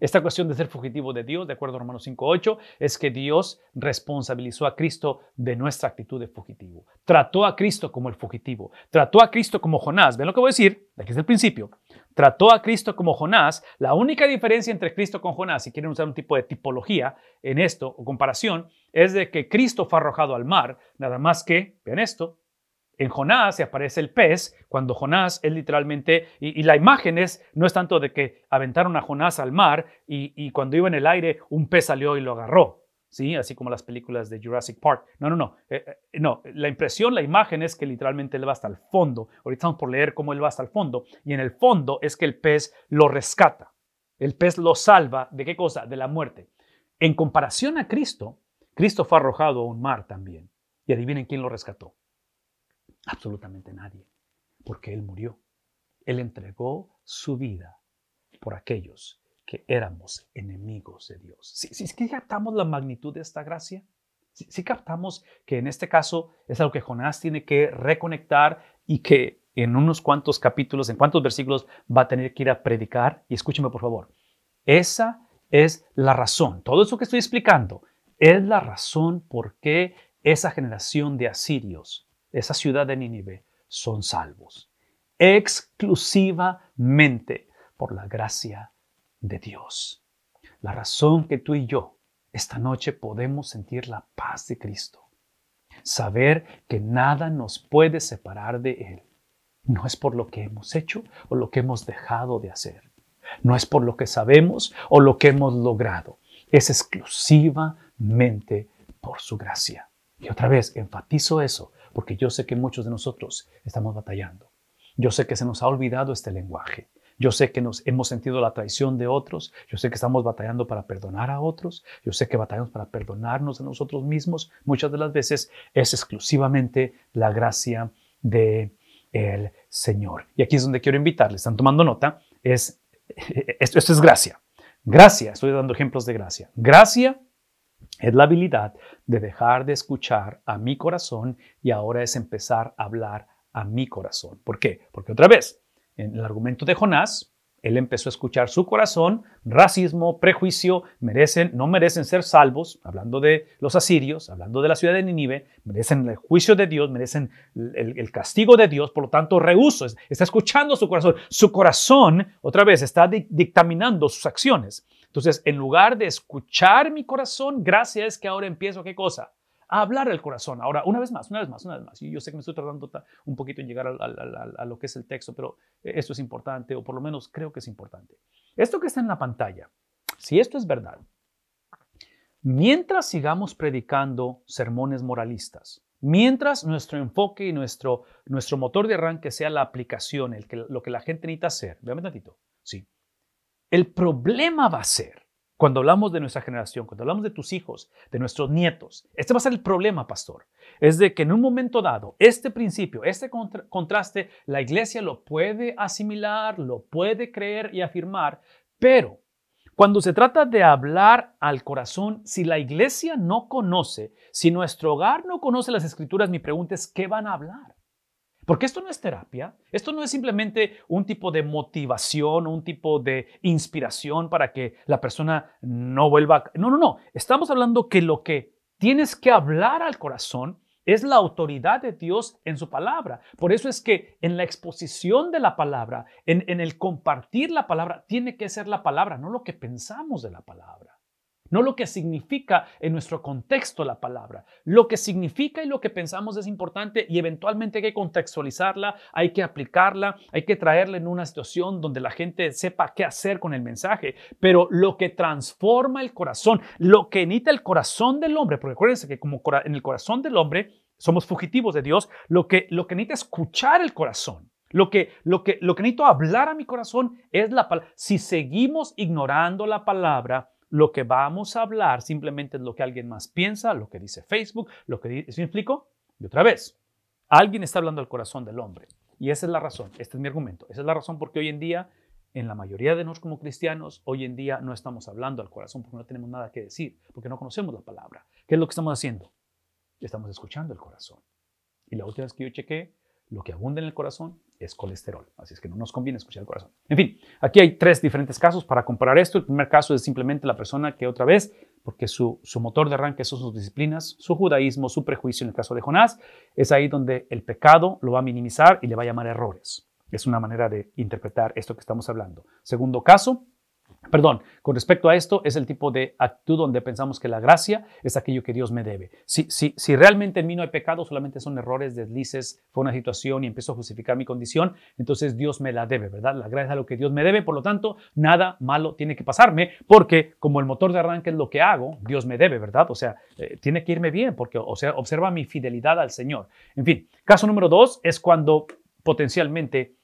Esta cuestión de ser fugitivo de Dios, de acuerdo a Romanos 5.8, es que Dios responsabilizó a Cristo de nuestra actitud de fugitivo. Trató a Cristo como el fugitivo. Trató a Cristo como Jonás. ¿Ven lo que voy a decir? Aquí es el principio. Trató a Cristo como Jonás. La única diferencia entre Cristo con Jonás, si quieren usar un tipo de tipología en esto o comparación, es de que Cristo fue arrojado al mar, nada más que, vean esto, en Jonás se aparece el pez, cuando Jonás es literalmente, y, la imagen es, no es tanto de que aventaron a Jonás al mar y, cuando iba en el aire un pez salió y lo agarró, ¿sí? Así como las películas de Jurassic Park. No, no, no. Eh, eh, no, la impresión, la imagen es que literalmente él va hasta el fondo. Ahorita estamos por leer cómo él va hasta el fondo. Y en el fondo es que el pez lo rescata. El pez lo salva de qué cosa? De la muerte. En comparación a Cristo, Cristo fue arrojado a un mar también. Y adivinen quién lo rescató. Absolutamente nadie, porque Él murió. Él entregó su vida por aquellos que éramos enemigos de Dios. Si, es que captamos la magnitud de esta gracia, Si captamos que en este caso es algo que Jonás tiene que reconectar y que en unos cuantos capítulos, en cuantos versículos va a tener que ir a predicar. Y escúcheme por favor, esa es la razón. Todo eso que estoy explicando es la razón por qué esa generación de asirios, esa ciudad de Nínive, son salvos. Exclusivamente por la gracia de Dios. La razón que tú y yo esta noche podemos sentir la paz de Cristo. Saber que nada nos puede separar de Él. No es por lo que hemos hecho o lo que hemos dejado de hacer. No es por lo que sabemos o lo que hemos logrado. Es exclusivamente por su gracia. Y otra vez, enfatizo eso porque yo sé que muchos de nosotros estamos batallando. Yo sé que se nos ha olvidado este lenguaje. Yo sé que nos hemos sentido la traición de otros. Yo sé que estamos batallando para perdonar a otros. Yo sé que batallamos para perdonarnos a nosotros mismos. Muchas de las veces es exclusivamente la gracia de el Señor. Y aquí es donde quiero invitarles. Están tomando nota. Es esto, esto es gracia. Gracia. Estoy dando ejemplos de gracia. Gracia es la habilidad de dejar de escuchar a mi corazón y ahora es empezar a hablar a mi corazón. ¿Por qué? Porque otra vez, en el argumento de Jonás, él empezó a escuchar su corazón, racismo, prejuicio, merecen, no merecen ser salvos, hablando de los asirios, hablando de la ciudad de Nínive, merecen el juicio de Dios, merecen el, castigo de Dios, por lo tanto rehuso, está escuchando su corazón. Su corazón, otra vez, está dictaminando sus acciones. Entonces, en lugar de escuchar mi corazón, gracias es que ahora empiezo, ¿qué cosa? a hablar al corazón. Ahora, una vez más, una vez más, una vez más. Yo sé que me estoy tardando un poquito en llegar a, lo que es el texto, pero eh, esto es importante, o por lo menos creo que es importante. Esto que está en la pantalla, si esto es verdad, mientras sigamos predicando sermones moralistas, mientras nuestro enfoque y nuestro, nuestro motor de arranque sea la aplicación, el que, lo que la gente necesita hacer, véame tantito, sí. El problema va a ser cuando hablamos de nuestra generación, cuando hablamos de tus hijos, de nuestros nietos, este va a ser el problema, pastor. Es de que en un momento dado, este principio, este contraste, la iglesia lo puede asimilar, lo puede creer y afirmar, pero cuando se trata de hablar al corazón, si la iglesia no conoce, si nuestro hogar no conoce las escrituras, mi pregunta es, ¿qué van a hablar? Porque esto no es terapia, esto no es simplemente un tipo de motivación, un tipo de inspiración para que la persona no vuelva. No, no, no. Estamos hablando que lo que tienes que hablar al corazón es la autoridad de Dios en su palabra. Por eso es que en la exposición de la palabra, en, en el compartir la palabra, tiene que ser la palabra, no lo que pensamos de la palabra no lo que significa en nuestro contexto la palabra. Lo que significa y lo que pensamos es importante y eventualmente hay que contextualizarla, hay que aplicarla, hay que traerla en una situación donde la gente sepa qué hacer con el mensaje. Pero lo que transforma el corazón, lo que necesita el corazón del hombre, porque acuérdense que como en el corazón del hombre somos fugitivos de Dios, lo que, lo que necesita escuchar el corazón. Lo que, lo, que, lo que necesito hablar a mi corazón es la palabra. Si seguimos ignorando la palabra, lo que vamos a hablar simplemente es lo que alguien más piensa, lo que dice Facebook, lo que dice, ¿sí me explico? Y otra vez, alguien está hablando al corazón del hombre. Y esa es la razón, este es mi argumento, esa es la razón porque hoy en día, en la mayoría de nosotros como cristianos, hoy en día no estamos hablando al corazón porque no tenemos nada que decir, porque no conocemos la palabra. ¿Qué es lo que estamos haciendo? Estamos escuchando el corazón. Y la última vez que yo chequé, lo que abunda en el corazón es colesterol. Así es que no nos conviene escuchar el corazón. En fin, aquí hay tres diferentes casos para comparar esto. El primer caso es simplemente la persona que otra vez, porque su, su motor de arranque son sus disciplinas, su judaísmo, su prejuicio en el caso de Jonás, es ahí donde el pecado lo va a minimizar y le va a llamar errores. Es una manera de interpretar esto que estamos hablando. Segundo caso, Perdón, con respecto a esto, es el tipo de actitud donde pensamos que la gracia es aquello que Dios me debe. Si, si, si realmente en mí no hay pecado, solamente son errores, deslices, fue una situación y empiezo a justificar mi condición, entonces Dios me la debe, ¿verdad? La gracia es lo que Dios me debe, por lo tanto, nada malo tiene que pasarme, porque como el motor de arranque es lo que hago, Dios me debe, ¿verdad? O sea, eh, tiene que irme bien, porque, o sea, observa mi fidelidad al Señor. En fin, caso número dos es cuando potencialmente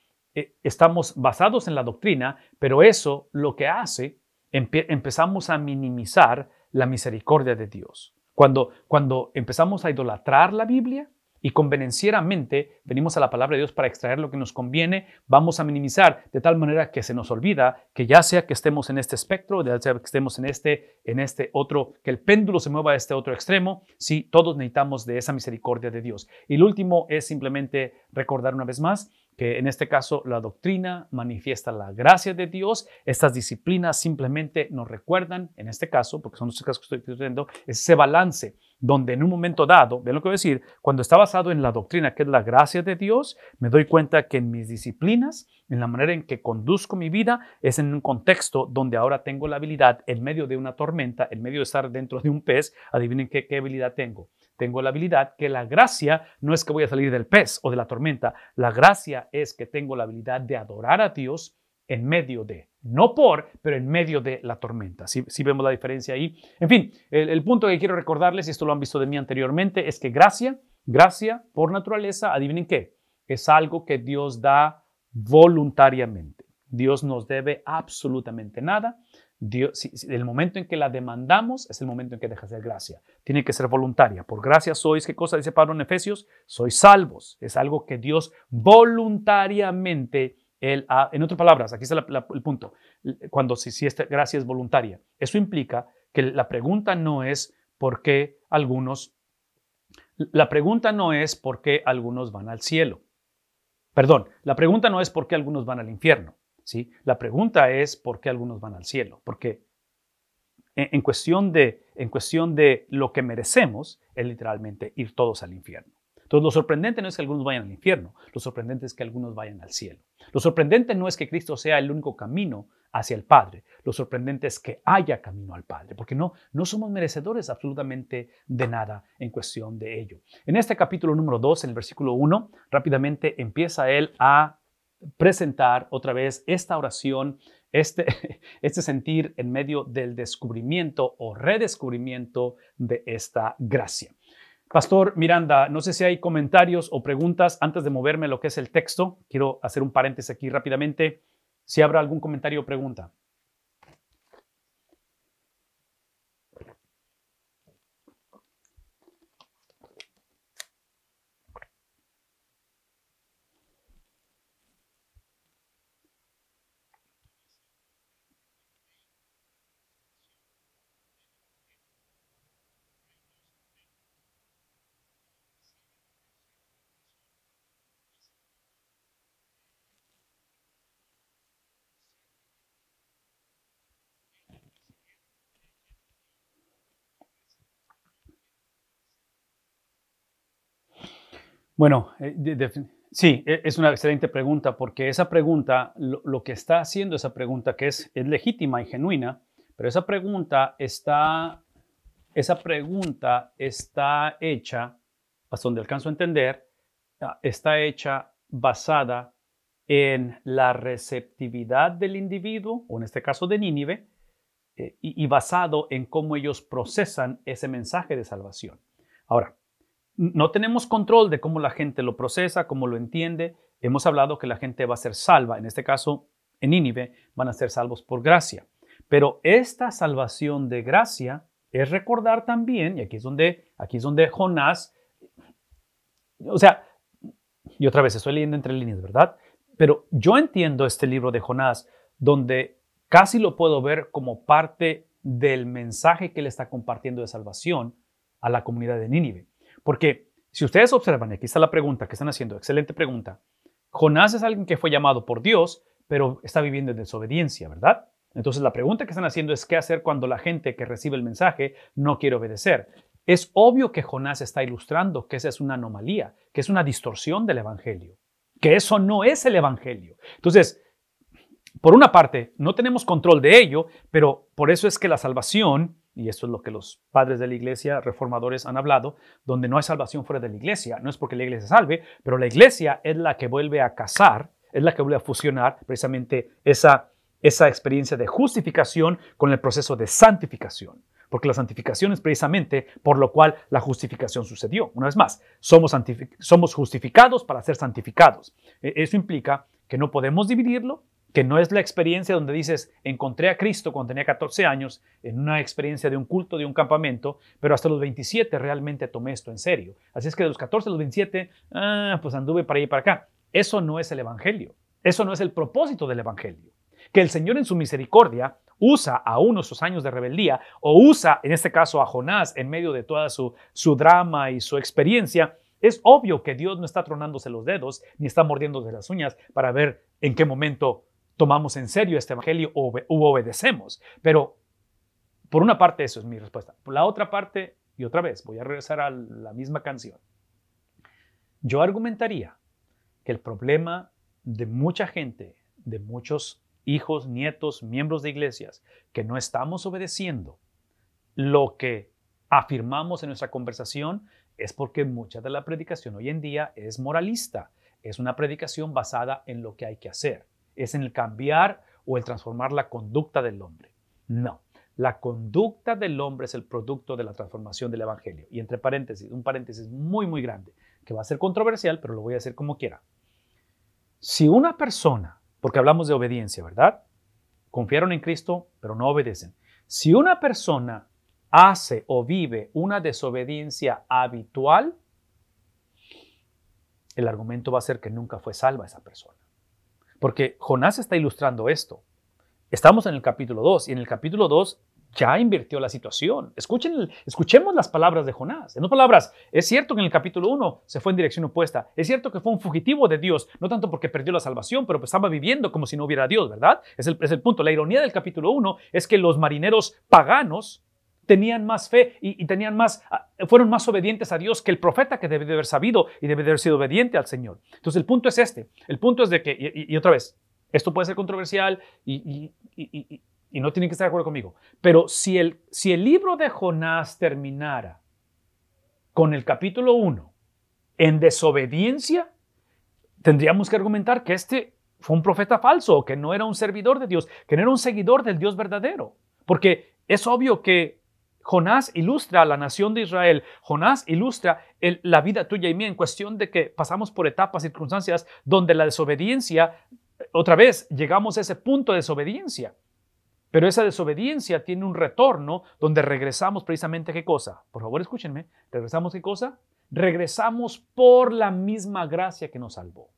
estamos basados en la doctrina, pero eso lo que hace, empezamos a minimizar la misericordia de Dios. Cuando, cuando empezamos a idolatrar la Biblia, y convenencieramente venimos a la palabra de Dios para extraer lo que nos conviene, vamos a minimizar de tal manera que se nos olvida que ya sea que estemos en este espectro, ya sea que estemos en este, en este otro, que el péndulo se mueva a este otro extremo, sí, todos necesitamos de esa misericordia de Dios. Y lo último es simplemente recordar una vez más que en este caso la doctrina manifiesta la gracia de Dios. Estas disciplinas simplemente nos recuerdan, en este caso, porque son los casos que estoy diciendo, ese balance donde en un momento dado, ven lo que voy a decir, cuando está basado en la doctrina que es la gracia de Dios, me doy cuenta que en mis disciplinas, en la manera en que conduzco mi vida, es en un contexto donde ahora tengo la habilidad, en medio de una tormenta, en medio de estar dentro de un pez, adivinen qué, qué habilidad tengo. Tengo la habilidad que la gracia no es que voy a salir del pez o de la tormenta, la gracia es que tengo la habilidad de adorar a Dios en medio de, no por, pero en medio de la tormenta. Si ¿Sí, vemos la diferencia ahí. En fin, el, punto que quiero recordarles, y esto lo han visto de mí anteriormente, es que gracia, gracia por naturaleza, adivinen qué, es algo que Dios da voluntariamente. Dios nos debe absolutamente nada. Dios, el momento en que la demandamos es el momento en que deja de ser gracia. Tiene que ser voluntaria. Por gracia sois, ¿qué cosa dice Pablo en Efesios? Sois salvos. Es algo que Dios voluntariamente, él en otras palabras, aquí está el punto, cuando si, si esta gracia es voluntaria. Eso implica que la pregunta no es por qué algunos, la pregunta no es por qué algunos van al cielo. Perdón, la pregunta no es por qué algunos van al infierno. La pregunta es por qué algunos van al cielo. Porque en, cuestión de, en cuestión de lo que merecemos es literalmente ir todos al infierno. Entonces, lo sorprendente no es que algunos vayan al infierno, lo sorprendente es que algunos vayan al cielo. Lo sorprendente no es que Cristo sea el único camino hacia el Padre, lo sorprendente es que haya camino al Padre, porque no, no somos merecedores absolutamente de nada en cuestión de ello. En este capítulo número 2, en el versículo 1, rápidamente empieza él a presentar otra vez esta oración, este, este sentir en medio del descubrimiento o redescubrimiento de esta gracia. Pastor Miranda, no sé si hay comentarios o preguntas antes de moverme lo que es el texto. Quiero hacer un paréntesis aquí rápidamente. Si habrá algún comentario o pregunta. Bueno, eh, sí, e, es una excelente pregunta porque esa pregunta, lo, que está haciendo esa pregunta, que es, legítima y genuina, pero esa pregunta está, esa pregunta está hecha, hasta donde alcanzo a entender, ah, está hecha basada en la receptividad del individuo, o en este caso de Nínive, eh, y basado en cómo ellos procesan ese mensaje de salvación. Ahora, no tenemos control de cómo la gente lo procesa, cómo lo entiende. Hemos hablado que la gente va a ser salva, en este caso en Nínive van a ser salvos por gracia. Pero esta salvación de gracia es recordar también, y aquí es donde, aquí es donde Jonás, o sea, y otra vez estoy leyendo entre líneas, ¿verdad? Pero yo entiendo este libro de Jonás donde casi lo puedo ver como parte del mensaje que él está compartiendo de salvación a la comunidad de Nínive. Porque si ustedes observan, y aquí está la pregunta que están haciendo, excelente pregunta, Jonás es alguien que fue llamado por Dios, pero está viviendo en desobediencia, ¿verdad? Entonces la pregunta que están haciendo es qué hacer cuando la gente que recibe el mensaje no quiere obedecer. Es obvio que Jonás está ilustrando que esa es una anomalía, que es una distorsión del Evangelio, que eso no es el Evangelio. Entonces, por una parte, no tenemos control de ello, pero por eso es que la salvación y esto es lo que los padres de la iglesia reformadores han hablado, donde no hay salvación fuera de la iglesia. No es porque la iglesia salve, pero la iglesia es la que vuelve a casar, es la que vuelve a fusionar precisamente esa, esa experiencia de justificación con el proceso de santificación. Porque la santificación es precisamente por lo cual la justificación sucedió. Una vez más, somos, somos justificados para ser santificados. E, eso implica que no podemos dividirlo, que no es la experiencia donde dices, encontré a Cristo cuando tenía 14 años, en una experiencia de un culto, de un campamento, pero hasta los 27 realmente tomé esto en serio. Así es que de los 14 a los 27, ah, pues anduve para allá y para acá. Eso no es el Evangelio. Eso no es el propósito del Evangelio. Que el Señor en su misericordia usa a uno sus años de rebeldía o usa, en este caso, a Jonás en medio de toda su, su drama y su experiencia, es obvio que Dios no está tronándose los dedos ni está mordiéndose las uñas para ver en qué momento tomamos en serio este evangelio o obedecemos. Pero por una parte eso es mi respuesta. Por la otra parte, y otra vez, voy a regresar a la misma canción. Yo argumentaría que el problema de mucha gente, de muchos hijos, nietos, miembros de iglesias, que no estamos obedeciendo lo que afirmamos en nuestra conversación, es porque mucha de la predicación hoy en día es moralista. Es una predicación basada en lo que hay que hacer. Es en el cambiar o el transformar la conducta del hombre. No. La conducta del hombre es el producto de la transformación del Evangelio. Y entre paréntesis, un paréntesis muy, muy grande, que va a ser controversial, pero lo voy a hacer como quiera. Si una persona, porque hablamos de obediencia, ¿verdad? Confiaron en Cristo, pero no obedecen. Si una persona hace o vive una desobediencia habitual, el argumento va a ser que nunca fue salva esa persona. Porque Jonás está ilustrando esto. Estamos en el capítulo 2 y en el capítulo 2 ya invirtió la situación. Escuchen, escuchemos las palabras de Jonás. En otras palabras, es cierto que en el capítulo 1 se fue en dirección opuesta. Es cierto que fue un fugitivo de Dios, no tanto porque perdió la salvación, pero estaba viviendo como si no hubiera Dios, ¿verdad? Es el, es el punto. La ironía del capítulo 1 es que los marineros paganos tenían más fe y, tenían más, ah, fueron más obedientes a Dios que el profeta que debe de haber sabido y debe de haber sido obediente al Señor. Entonces el punto es este. El punto es de que, y, otra vez, esto puede ser controversial y, y no tienen que estar de acuerdo conmigo. Pero si el, si el libro de Jonás terminara con el capítulo 1 en desobediencia, tendríamos que argumentar que este fue un profeta falso, que no era un servidor de Dios, que no era un seguidor del Dios verdadero. Porque es obvio que Jonás ilustra a la nación de Israel. Jonás ilustra la vida tuya y mía en cuestión de que pasamos por etapas, circunstancias donde la desobediencia, otra vez, llegamos a ese punto de desobediencia. Pero esa desobediencia tiene un retorno donde regresamos precisamente a qué cosa. Por favor, escúchenme. ¿Regresamos qué cosa? Regresamos por la misma gracia que nos salvó.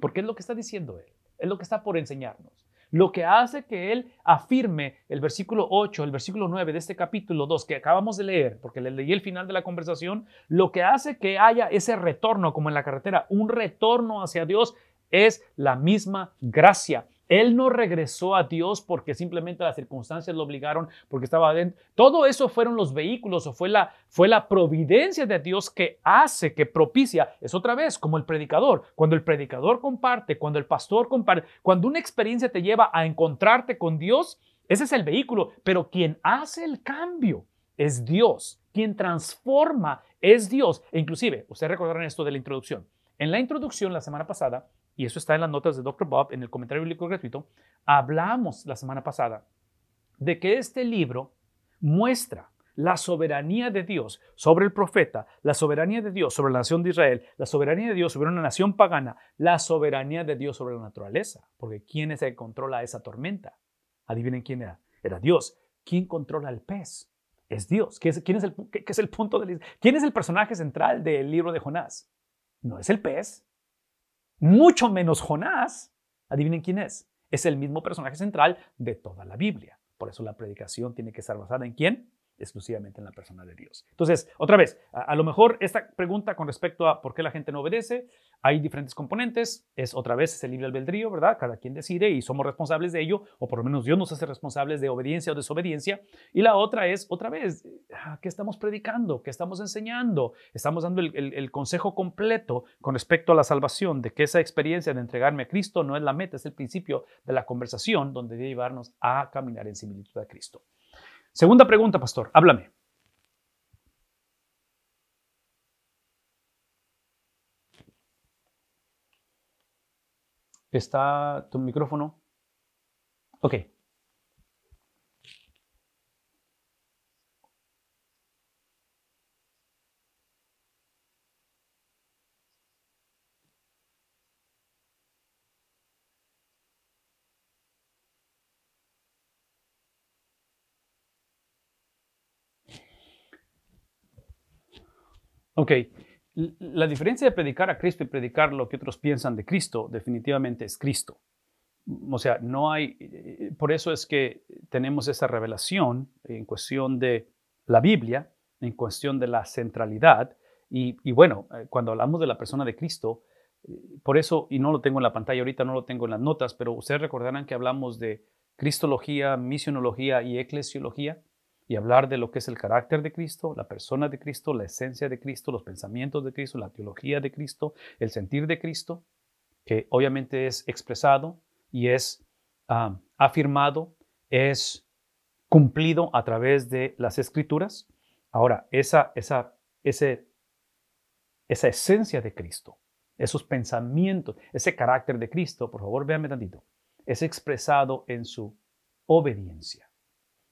Porque es lo que está diciendo él. Es lo que está por enseñarnos. Lo que hace que él afirme el versículo 8, el versículo 9 de este capítulo 2 que acabamos de leer, porque le leí el final de la conversación, lo que hace que haya ese retorno como en la carretera, un retorno hacia Dios es la misma gracia. Él no regresó a Dios porque simplemente las circunstancias lo obligaron, porque estaba adentro. Todo eso fueron los vehículos o fue la, fue la providencia de Dios que hace, que propicia. Es otra vez como el predicador. Cuando el predicador comparte, cuando el pastor comparte, cuando una experiencia te lleva a encontrarte con Dios, ese es el vehículo. Pero quien hace el cambio es Dios. Quien transforma es Dios. E inclusive, ustedes recordarán esto de la introducción. En la introducción la semana pasada, y eso está en las notas de Dr. Bob, en el comentario bíblico gratuito, hablamos la semana pasada de que este libro muestra la soberanía de Dios sobre el profeta, la soberanía de Dios sobre la nación de Israel, la soberanía de Dios sobre una nación pagana, la soberanía de Dios sobre la naturaleza. Porque ¿quién es el que controla esa tormenta? Adivinen quién era. Era Dios. ¿Quién controla el pez? Es Dios. ¿Quién es, el, es el punto del, ¿Quién es el personaje central del libro de Jonás? No es el pez, mucho menos Jonás. Adivinen quién es. Es el mismo personaje central de toda la Biblia. Por eso la predicación tiene que estar basada en quién? Exclusivamente en la persona de Dios. Entonces, otra vez, a, lo mejor esta pregunta con respecto a por qué la gente no obedece, hay diferentes componentes, es otra vez ese libre albedrío, ¿verdad? Cada quien decide y somos responsables de ello, o por lo menos Dios nos hace responsables de obediencia o desobediencia. Y la otra es, otra vez, ah, ¿qué estamos predicando? ¿Qué estamos enseñando? Estamos dando el, el consejo completo con respecto a la salvación, de que esa experiencia de entregarme a Cristo no es la meta, es el principio de la conversación donde debe llevarnos a caminar en similitud a Cristo. Segunda pregunta, pastor, háblame. ¿Está tu micrófono? Ok. Ok, la diferencia de predicar a Cristo y predicar lo que otros piensan de Cristo definitivamente es Cristo. O sea, no hay, eh, por eso es que tenemos esa revelación en cuestión de la Biblia, en cuestión de la centralidad. Y, bueno, eh, cuando hablamos de la persona de Cristo, eh, por eso, y no lo tengo en la pantalla ahorita, no lo tengo en las notas, pero ustedes recordarán que hablamos de cristología, misionología y eclesiología, y hablar de lo que es el carácter de Cristo, la persona de Cristo, la esencia de Cristo, los pensamientos de Cristo, la teología de Cristo, el sentir de Cristo, que obviamente es expresado y es ah, afirmado, es cumplido a través de las escrituras. Ahora, esa, esa, ese, esa esencia de Cristo, esos pensamientos, ese carácter de Cristo, por favor, véanme tantito, es expresado en su obediencia,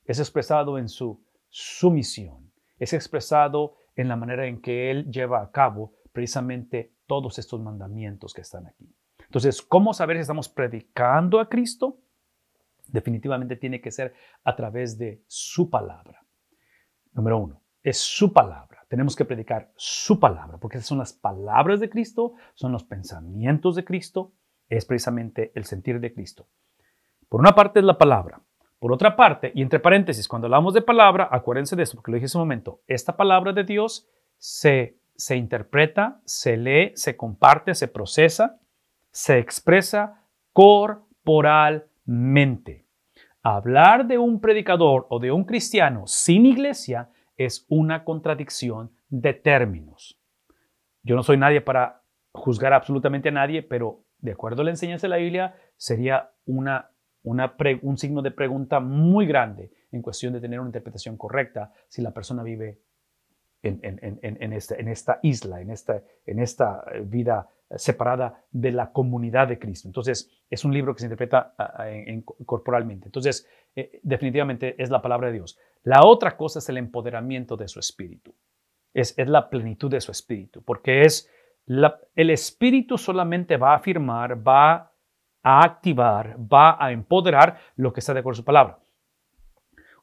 es expresado en su sumisión, es expresado en la manera en que Él lleva a cabo precisamente todos estos mandamientos que están aquí. Entonces, ¿cómo saber si estamos predicando a Cristo? Definitivamente tiene que ser a través de su palabra. Número uno, es su palabra. Tenemos que predicar su palabra, porque esas son las palabras de Cristo, son los pensamientos de Cristo, es precisamente el sentir de Cristo. Por una parte es la palabra. Por otra parte, y entre paréntesis, cuando hablamos de palabra, acuérdense de esto, porque lo dije hace un momento, esta palabra de Dios se, se interpreta, se lee, se comparte, se procesa se expresa corporalmente. Hablar de un predicador o de un cristiano sin iglesia es una contradicción de términos. Yo no soy nadie para juzgar absolutamente a nadie, pero de acuerdo a la enseñanza de la Biblia, sería una, un signo de pregunta muy grande en cuestión de tener una interpretación correcta si la persona vive en, esta, isla, en esta, en esta eh, vida separada de la comunidad de Cristo. Entonces, es un libro que se interpreta corporalmente. Entonces, eh, definitivamente es la palabra de Dios. La otra cosa es el empoderamiento de su espíritu. Es, la plenitud de su espíritu, porque es el espíritu solamente va a afirmar, va a activar, va a empoderar lo que está de acuerdo a su palabra.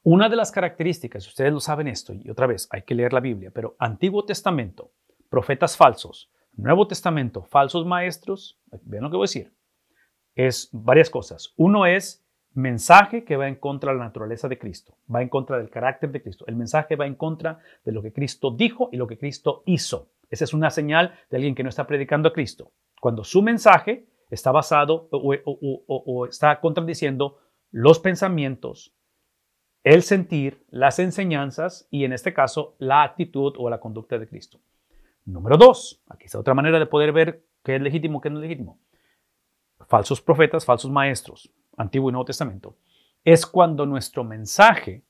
Una de las características, ustedes lo saben esto, y otra vez hay que leer la Biblia, pero Antiguo Testamento, profetas falsos, Nuevo Testamento, falsos maestros, vean lo que voy a decir, es varias cosas. Uno es mensaje que va en contra de la naturaleza de Cristo, va en contra del carácter de Cristo. El mensaje va en contra de lo que Cristo dijo y lo que Cristo hizo. Esa es una señal de alguien que no está predicando a Cristo. Cuando su mensaje está basado o, está contradiciendo los pensamientos, el sentir, las enseñanzas y en este caso la actitud o la conducta de Cristo. Número dos, aquí está otra manera de poder ver qué es legítimo, qué no es legítimo. Falsos profetas, falsos maestros, Antiguo y Nuevo Testamento, es cuando nuestro mensaje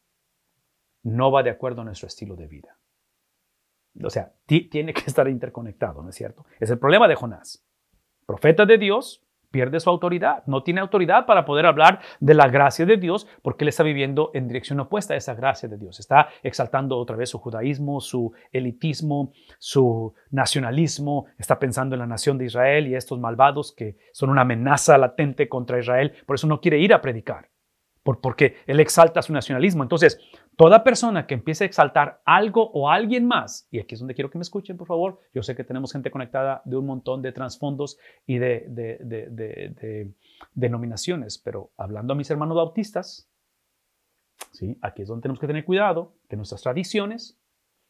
no va de acuerdo a nuestro estilo de vida. O sea, tiene que estar interconectado, ¿no es cierto? Es el problema de Jonás. Profeta de Dios, pierde su autoridad. No tiene autoridad para poder hablar de la gracia de Dios porque él está viviendo en dirección opuesta a esa gracia de Dios. Está exaltando otra vez su judaísmo, su elitismo, su nacionalismo. Está pensando en la nación de Israel y estos malvados que son una amenaza latente contra Israel. Por eso no quiere ir a predicar porque él exalta su nacionalismo. Entonces, toda persona que empiece a exaltar algo o alguien más, y aquí es donde quiero que me escuchen, por favor, yo sé que tenemos gente conectada de un montón de trasfondos y de, denominaciones, pero hablando a mis hermanos bautistas, ¿sí? aquí es donde tenemos que tener cuidado que nuestras tradiciones,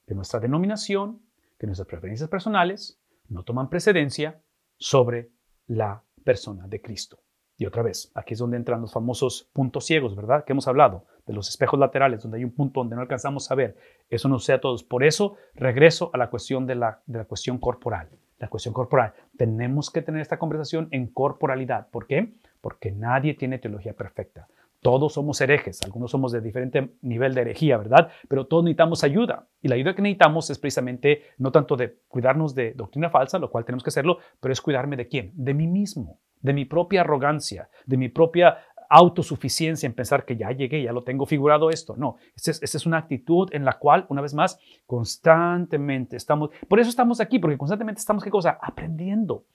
que nuestra denominación, que nuestras preferencias personales no toman precedencia sobre la persona de Cristo. Y otra vez, aquí es donde entran los famosos puntos ciegos, ¿verdad? Que hemos hablado, de los espejos laterales, donde hay un punto donde no alcanzamos a ver. Eso no sea a todos. Por eso regreso a la cuestión de la, de la cuestión corporal. La cuestión corporal. Tenemos que tener esta conversación en corporalidad. ¿Por qué? Porque nadie tiene teología perfecta. Todos somos herejes, algunos somos de diferente nivel de herejía, ¿verdad? Pero todos necesitamos ayuda. Y la ayuda que necesitamos es precisamente no tanto de cuidarnos de doctrina falsa, lo cual tenemos que hacerlo, pero es cuidarme de quién? De mí mismo de mi propia arrogancia, de mi propia autosuficiencia en pensar que ya llegué, ya lo tengo figurado esto. No, esa es, una actitud en la cual, una vez más, constantemente estamos, por eso estamos aquí, porque constantemente estamos, ¿qué cosa? Aprendiendo.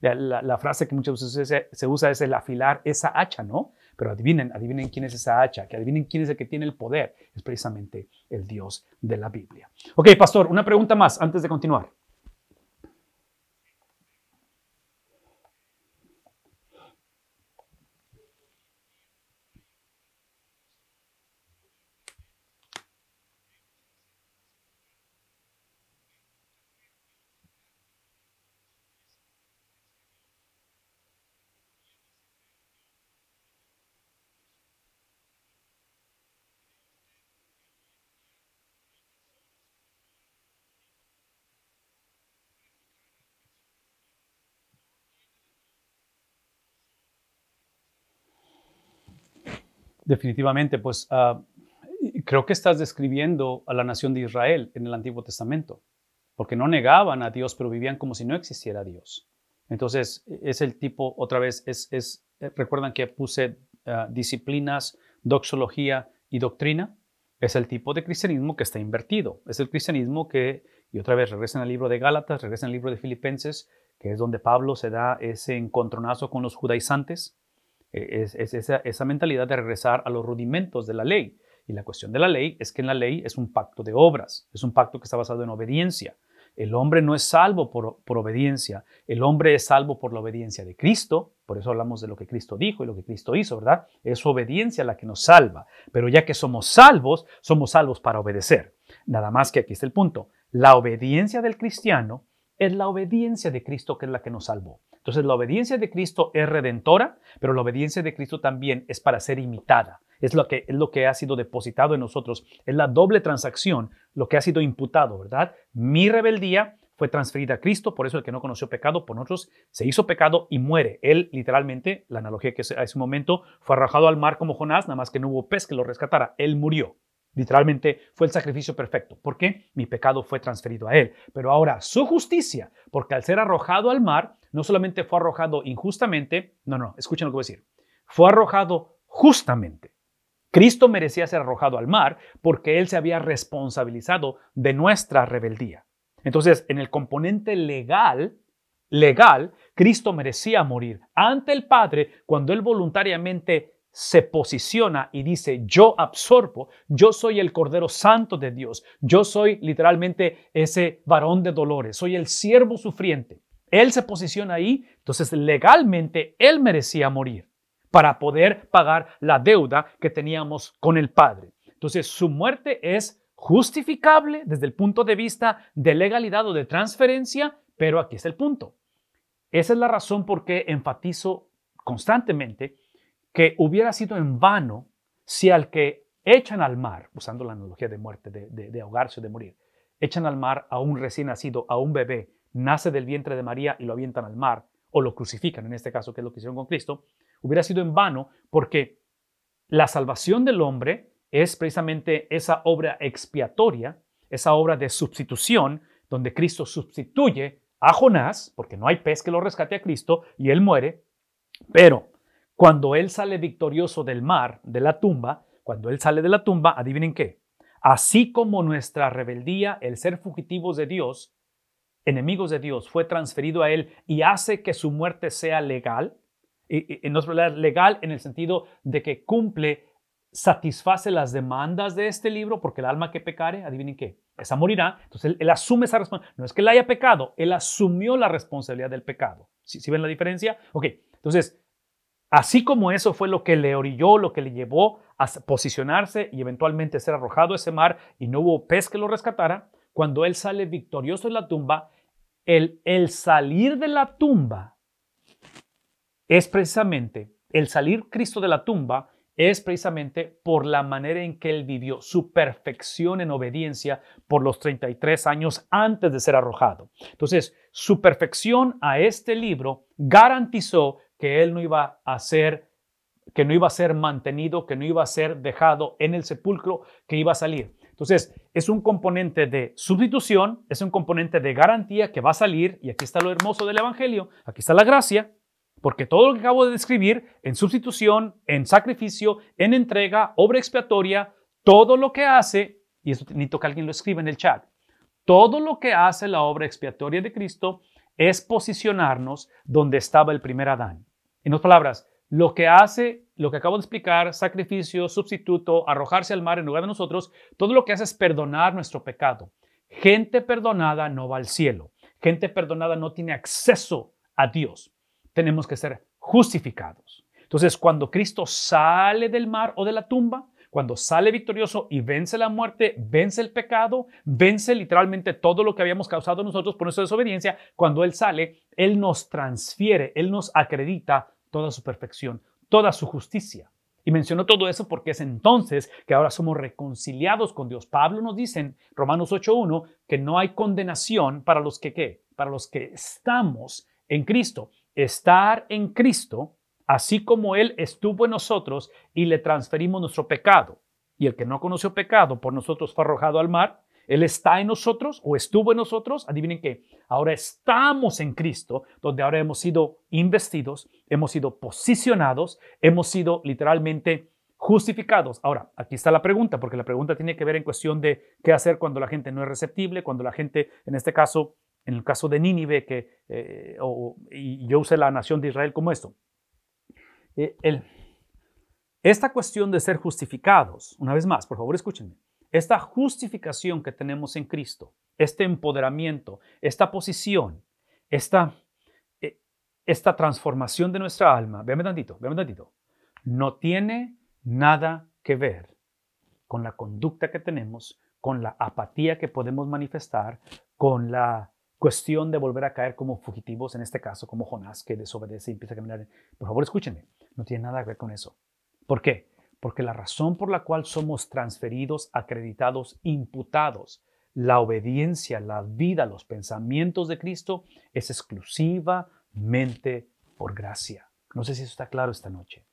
La, frase que muchas veces se, usa es el afilar esa hacha, ¿no? Pero adivinen, adivinen quién es esa hacha, que adivinen quién es el que tiene el poder. Es precisamente el Dios de la Biblia. Ok, pastor, una pregunta más antes de continuar. Definitivamente, pues ah, creo que estás describiendo a la nación de Israel en el Antiguo Testamento, porque no negaban a Dios, pero vivían como si no existiera Dios. Entonces, es el tipo, otra vez, es, eh, recuerdan que puse ah, disciplinas, doxología y doctrina. Es el tipo de cristianismo que está invertido. Es el cristianismo que, y otra vez, regresa al libro de Gálatas, regresa al libro de Filipenses, que es donde Pablo se da ese encontronazo con los judaizantes e, es, esa, mentalidad de regresar a los rudimentos de la ley. Y la cuestión de la ley es que en la ley es un pacto de obras, es un pacto que está basado en obediencia. El hombre no es salvo por, por, obediencia, el hombre es salvo por la obediencia de Cristo, por eso hablamos de lo que Cristo dijo y lo que Cristo hizo, ¿verdad? Es su obediencia la que nos salva, pero ya que somos salvos, somos salvos para obedecer. Nada más que aquí está el punto, la obediencia del cristiano es la obediencia de Cristo que es la que nos salvó. Entonces la obediencia de Cristo es redentora, pero la obediencia de Cristo también es para ser imitada. Es lo que, es lo que ha sido depositado en nosotros. Es la doble transacción, lo que ha sido imputado, ¿verdad? Mi rebeldía fue transferida a Cristo, por eso el que no conoció pecado por nosotros se hizo pecado y muere. Él literalmente, la analogía que a ese momento, fue arrojado al mar como Jonás, nada más que no hubo pez que lo rescatara. Él murió. Literalmente fue el sacrificio perfecto. ¿Por qué? Mi pecado fue transferido a Él. Pero ahora su justicia, porque al ser arrojado al mar, no solamente fue arrojado injustamente, no, no, escuchen lo que voy a decir, fue arrojado justamente. Cristo merecía ser arrojado al mar porque Él se había responsabilizado de nuestra rebeldía. Entonces, en el componente legal, legal, Cristo merecía morir ante el Padre cuando Él voluntariamente se posiciona y dice, yo absorbo, yo soy el Cordero Santo de Dios, yo soy literalmente ese varón de dolores, soy el siervo sufriente. Él se posiciona ahí, entonces legalmente Él merecía morir para poder pagar la deuda que teníamos con el Padre. Entonces su muerte es justificable desde el punto de vista de legalidad o de transferencia, pero aquí está el punto. Esa es la razón por qué enfatizo constantemente que hubiera sido en vano si al que echan al mar, usando la analogía de muerte, de, ahogarse o de morir, echan al mar a un recién nacido, a un bebé, nace del vientre de María y lo avientan al mar, o lo crucifican, en este caso, que es lo que hicieron con Cristo, hubiera sido en vano porque la salvación del hombre es precisamente esa obra expiatoria, esa obra de sustitución, donde Cristo sustituye a Jonás, porque no hay pez que lo rescate a Cristo, y él muere, pero cuando él sale victorioso del mar, de la tumba, cuando él sale de la tumba, adivinen qué, así como nuestra rebeldía, el ser fugitivos de Dios, enemigos de Dios, fue transferido a él y hace que su muerte sea legal, y, y no es legal en el sentido de que cumple, satisface las demandas de este libro, porque el alma que pecare, adivinen qué, esa morirá. Entonces él, asume esa responsabilidad. No es que él haya pecado, él asumió la responsabilidad del pecado. ¿Sí, ven la diferencia? Ok, entonces Así como eso fue lo que le orilló, lo que le llevó a posicionarse y eventualmente ser arrojado a ese mar y no hubo pez que lo rescatara, cuando él sale victorioso de la tumba, el, el salir de la tumba es precisamente, el salir Cristo de la tumba es precisamente por la manera en que él vivió su perfección en obediencia por los 33 años antes de ser arrojado. Entonces, su perfección a este libro garantizó que él no iba a ser que no iba a ser mantenido, que no iba a ser dejado en el sepulcro, que iba a salir. Entonces, es un componente de sustitución, es un componente de garantía que va a salir, y aquí está lo hermoso del Evangelio, aquí está la gracia, porque todo lo que acabo de describir en sustitución, en sacrificio, en entrega, obra expiatoria, todo lo que hace, y esto necesito que alguien lo escriba en el chat, todo lo que hace la obra expiatoria de Cristo es posicionarnos donde estaba el primer Adán. En otras palabras, lo que hace, lo que acabo de explicar, sacrificio, sustituto, arrojarse al mar en lugar de nosotros, todo lo que hace es perdonar nuestro pecado. Gente perdonada no va al cielo. Gente perdonada no tiene acceso a Dios. Tenemos que ser justificados. Entonces, cuando Cristo sale del mar o de la tumba, cuando sale victorioso y vence la muerte, vence el pecado, vence literalmente todo lo que habíamos causado nosotros por nuestra desobediencia, cuando Él sale, Él nos transfiere, Él nos acredita toda su perfección, toda su justicia. Y mencionó todo eso porque es entonces que ahora somos reconciliados con Dios. Pablo nos dice en Romanos 8.1 que no hay condenación para los que ¿qué? Para los que estamos en Cristo. Estar en Cristo, así como Él estuvo en nosotros y le transferimos nuestro pecado. Y el que no conoció pecado por nosotros fue arrojado al mar, él está en nosotros o estuvo en nosotros. Adivinen qué. Ahora estamos en Cristo, donde ahora hemos sido investidos, hemos sido posicionados, hemos sido literalmente justificados. Ahora, aquí está la pregunta, porque la pregunta tiene que ver en cuestión de qué hacer cuando la gente no es receptible, cuando la gente, en este caso, en el caso de Nínive, que, eh, y yo usé la nación de Israel como esto. Eh, esta cuestión de ser justificados, una vez más, por favor escúchenme, esta justificación que tenemos en Cristo, este empoderamiento, esta posición, esta, eh, esta transformación de nuestra alma, véame tantito, véame tantito, no tiene nada que ver con la conducta que tenemos, con la apatía que podemos manifestar, con la cuestión de volver a caer como fugitivos, en este caso como Jonás, que desobedece y empieza a caminar. Por favor, escúchenme, no tiene nada que ver con eso. ¿Por qué? Porque la razón por la cual somos transferidos, acreditados, imputados, la obediencia, la vida, los pensamientos de Cristo es exclusivamente por gracia. No sé si eso está claro esta noche.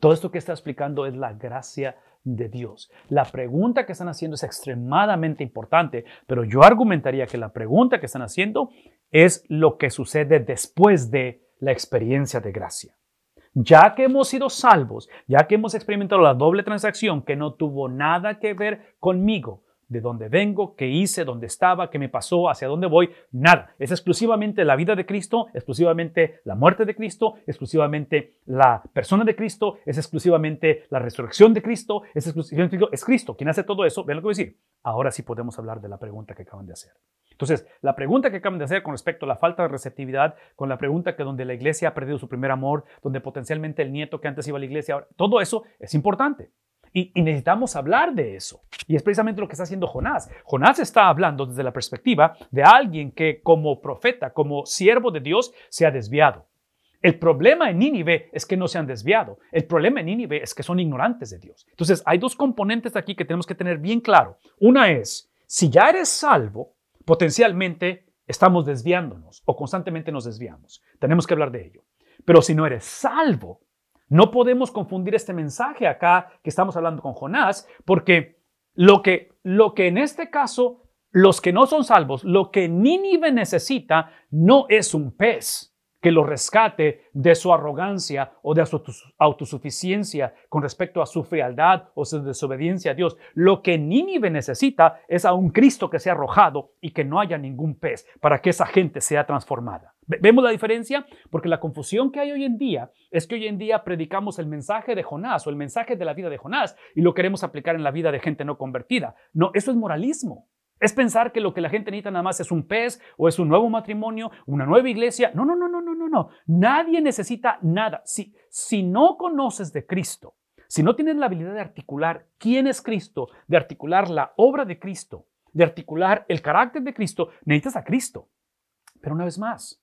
Todo esto que está explicando es la gracia de Dios. La pregunta que están haciendo es extremadamente importante, pero yo argumentaría que la pregunta que están haciendo es lo que sucede después de la experiencia de gracia ya que hemos sido salvos, ya que hemos experimentado la doble transacción que no tuvo nada que ver conmigo, de dónde vengo, qué hice, dónde estaba, qué me pasó, hacia dónde voy, nada. Es exclusivamente la vida de Cristo, exclusivamente la muerte de Cristo, exclusivamente la persona de Cristo, es exclusivamente la resurrección de Cristo, es exclusivamente es Cristo quien hace todo eso. Vean lo que voy a decir. Ahora sí podemos hablar de la pregunta que acaban de hacer. Entonces, la pregunta que acaban de hacer con respecto a la falta de receptividad, con la pregunta que donde la iglesia ha perdido su primer amor, donde potencialmente el nieto que antes iba a la iglesia, ahora, todo eso es importante. Y, y, necesitamos hablar de eso. Y es precisamente lo que está haciendo Jonás. Jonás está hablando desde la perspectiva de alguien que como profeta, como siervo de Dios, se ha desviado. El problema en Nínive es que no se han desviado. El problema en Nínive es que son ignorantes de Dios. Entonces, hay dos componentes aquí que tenemos que tener bien claro. Una es, si ya eres salvo, potencialmente estamos desviándonos o constantemente nos desviamos. Tenemos que hablar de ello. Pero si no eres salvo, no podemos confundir este mensaje acá que estamos hablando con Jonás, porque lo que, lo que en este caso, los que no son salvos, lo que Nínive necesita no es un pez que lo rescate de su arrogancia o de su autosuficiencia con respecto a su frialdad o su desobediencia a Dios. Lo que Nínive necesita es a un Cristo que sea arrojado y que no haya ningún pez para que esa gente sea transformada. ¿Vemos la diferencia? Porque la confusión que hay hoy en día es que hoy en día predicamos el mensaje de Jonás o el mensaje de la vida de Jonás y lo queremos aplicar en la vida de gente no convertida. No, eso es moralismo. Es pensar que lo que la gente necesita nada más es un pez o es un nuevo matrimonio, una nueva iglesia. No, no, no, no, no, no, no. Nadie necesita nada. Si, si no conoces de Cristo, si no tienes la habilidad de articular quién es Cristo, de articular la obra de Cristo, de articular el carácter de Cristo, necesitas a Cristo. Pero una vez más,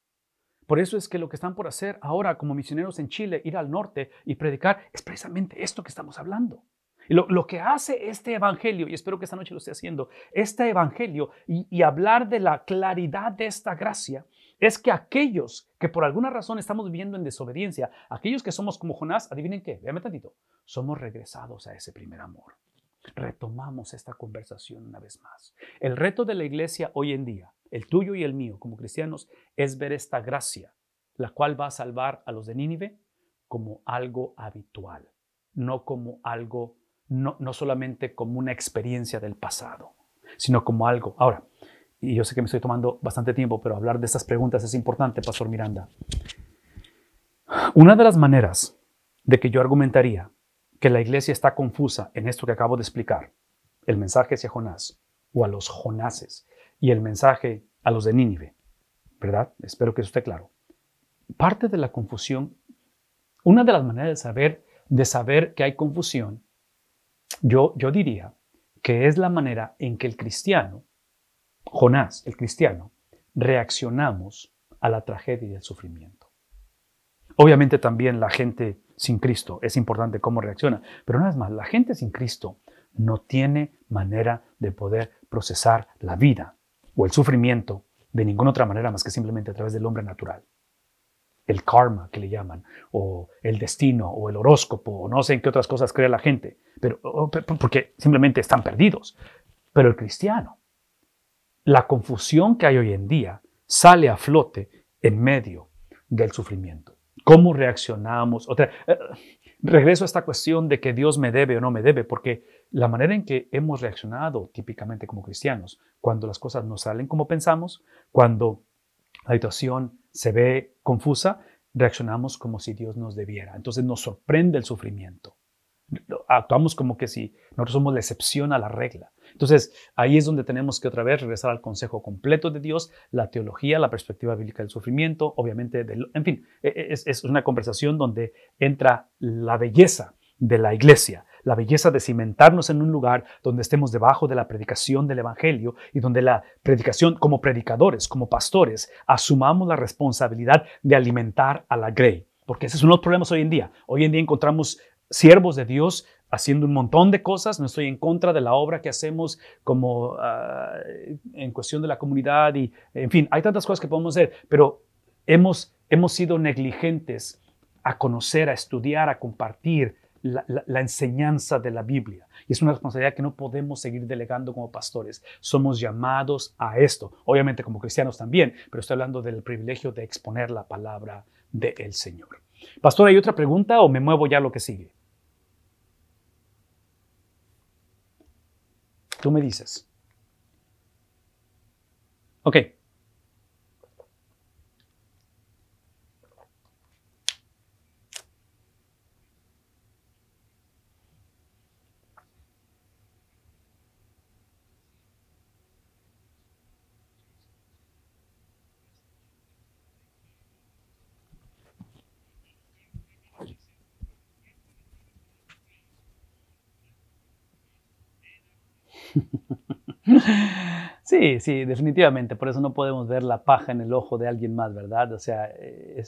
por eso es que lo que están por hacer ahora como misioneros en Chile, ir al norte y predicar, es precisamente esto que estamos hablando. Lo, que hace este evangelio, y espero que esta noche lo esté haciendo, este evangelio y, hablar de la claridad de esta gracia, es que aquellos que por alguna razón estamos viviendo en desobediencia, aquellos que somos como Jonás, adivinen qué, véame tantito, somos regresados a ese primer amor. Retomamos esta conversación una vez más. El reto de la iglesia hoy en día, el tuyo y el mío como cristianos, es ver esta gracia, la cual va a salvar a los de Nínive como algo habitual, no como algo no, no solamente como una experiencia del pasado, sino como algo. Ahora, y yo sé que me estoy tomando bastante tiempo, pero hablar de estas preguntas es importante, Pastor Miranda. Una de las maneras de que yo argumentaría que la iglesia está confusa en esto que acabo de explicar, el mensaje hacia Jonás o a los Jonases y el mensaje a los de Nínive, ¿verdad? Espero que eso esté claro. Parte de la confusión, una de las maneras de saber, de saber que hay confusión, yo, yo diría que es la manera en que el cristiano, Jonás, el cristiano, reaccionamos a la tragedia y el sufrimiento. Obviamente también la gente sin Cristo es importante cómo reacciona, pero una vez más, la gente sin Cristo no tiene manera de poder procesar la vida o el sufrimiento de ninguna otra manera más que simplemente a través del hombre natural. El karma que le llaman, o el destino, o el horóscopo, o no sé en qué otras cosas cree la gente, pero porque simplemente están perdidos. Pero el cristiano, la confusión que hay hoy en día sale a flote en medio del sufrimiento. ¿Cómo reaccionamos? Otra, eh, regreso a esta cuestión de que Dios me debe o no me debe, porque la manera en que hemos reaccionado típicamente como cristianos, cuando las cosas no salen como pensamos, cuando la situación se ve confusa, reaccionamos como si Dios nos debiera. Entonces nos sorprende el sufrimiento. Actuamos como que si nosotros somos la excepción a la regla. Entonces, ahí es donde tenemos que otra vez regresar al consejo completo de Dios, la teología, la perspectiva bíblica del sufrimiento, obviamente, en fin, e, e, es una conversación donde entra la belleza de la iglesia, la belleza de cimentarnos en un lugar donde estemos debajo de la predicación del Evangelio y donde la predicación como predicadores, como pastores, asumamos la responsabilidad de alimentar a la grey. Porque ese es uno de los problemas hoy en día. Hoy en día encontramos siervos de Dios haciendo un montón de cosas, no estoy en contra de la obra que hacemos como ah, en cuestión de la comunidad y, en fin, hay tantas cosas que podemos hacer, pero hemos, hemos sido negligentes a conocer, a estudiar, a compartir la, enseñanza de la Biblia. Y es una responsabilidad que no podemos seguir delegando como pastores. Somos llamados a esto, obviamente como cristianos también, pero estoy hablando del privilegio de exponer la palabra del Señor. Pastor, ¿hay otra pregunta o me muevo ya a lo que sigue? Tú me dices. Ok. Sí, sí, definitivamente. Por eso no podemos ver la paja en el ojo de alguien más, ¿verdad? O sea, eh,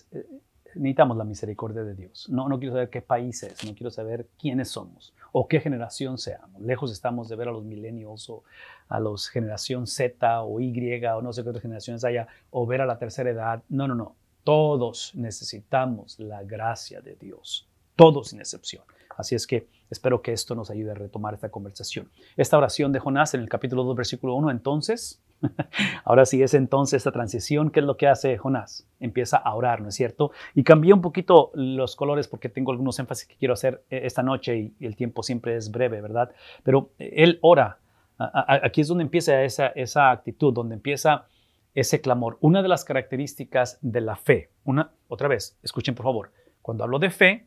necesitamos la misericordia de Dios. No, no quiero saber qué país es, no quiero saber quiénes somos o qué generación seamos. Lejos estamos de ver a los millennials o a los generación Z o Y o no sé qué otras generaciones haya o ver a la tercera edad. No, no, no. Todos necesitamos la gracia de Dios. Todos sin excepción. Así es que espero que esto nos ayude a retomar esta conversación. Esta oración de Jonás en el capítulo 2, versículo 1, entonces, ahora sí es entonces esta transición, ¿qué es lo que hace Jonás? Empieza a orar, ¿no es cierto? Y cambié un poquito los colores porque tengo algunos énfasis que quiero hacer eh, esta noche y el tiempo siempre es breve, ¿verdad? Pero él ora. Aquí es donde empieza esa, esa actitud, donde empieza ese clamor. Una de las características de la fe, una, otra vez, escuchen por favor, cuando hablo de fe, eh,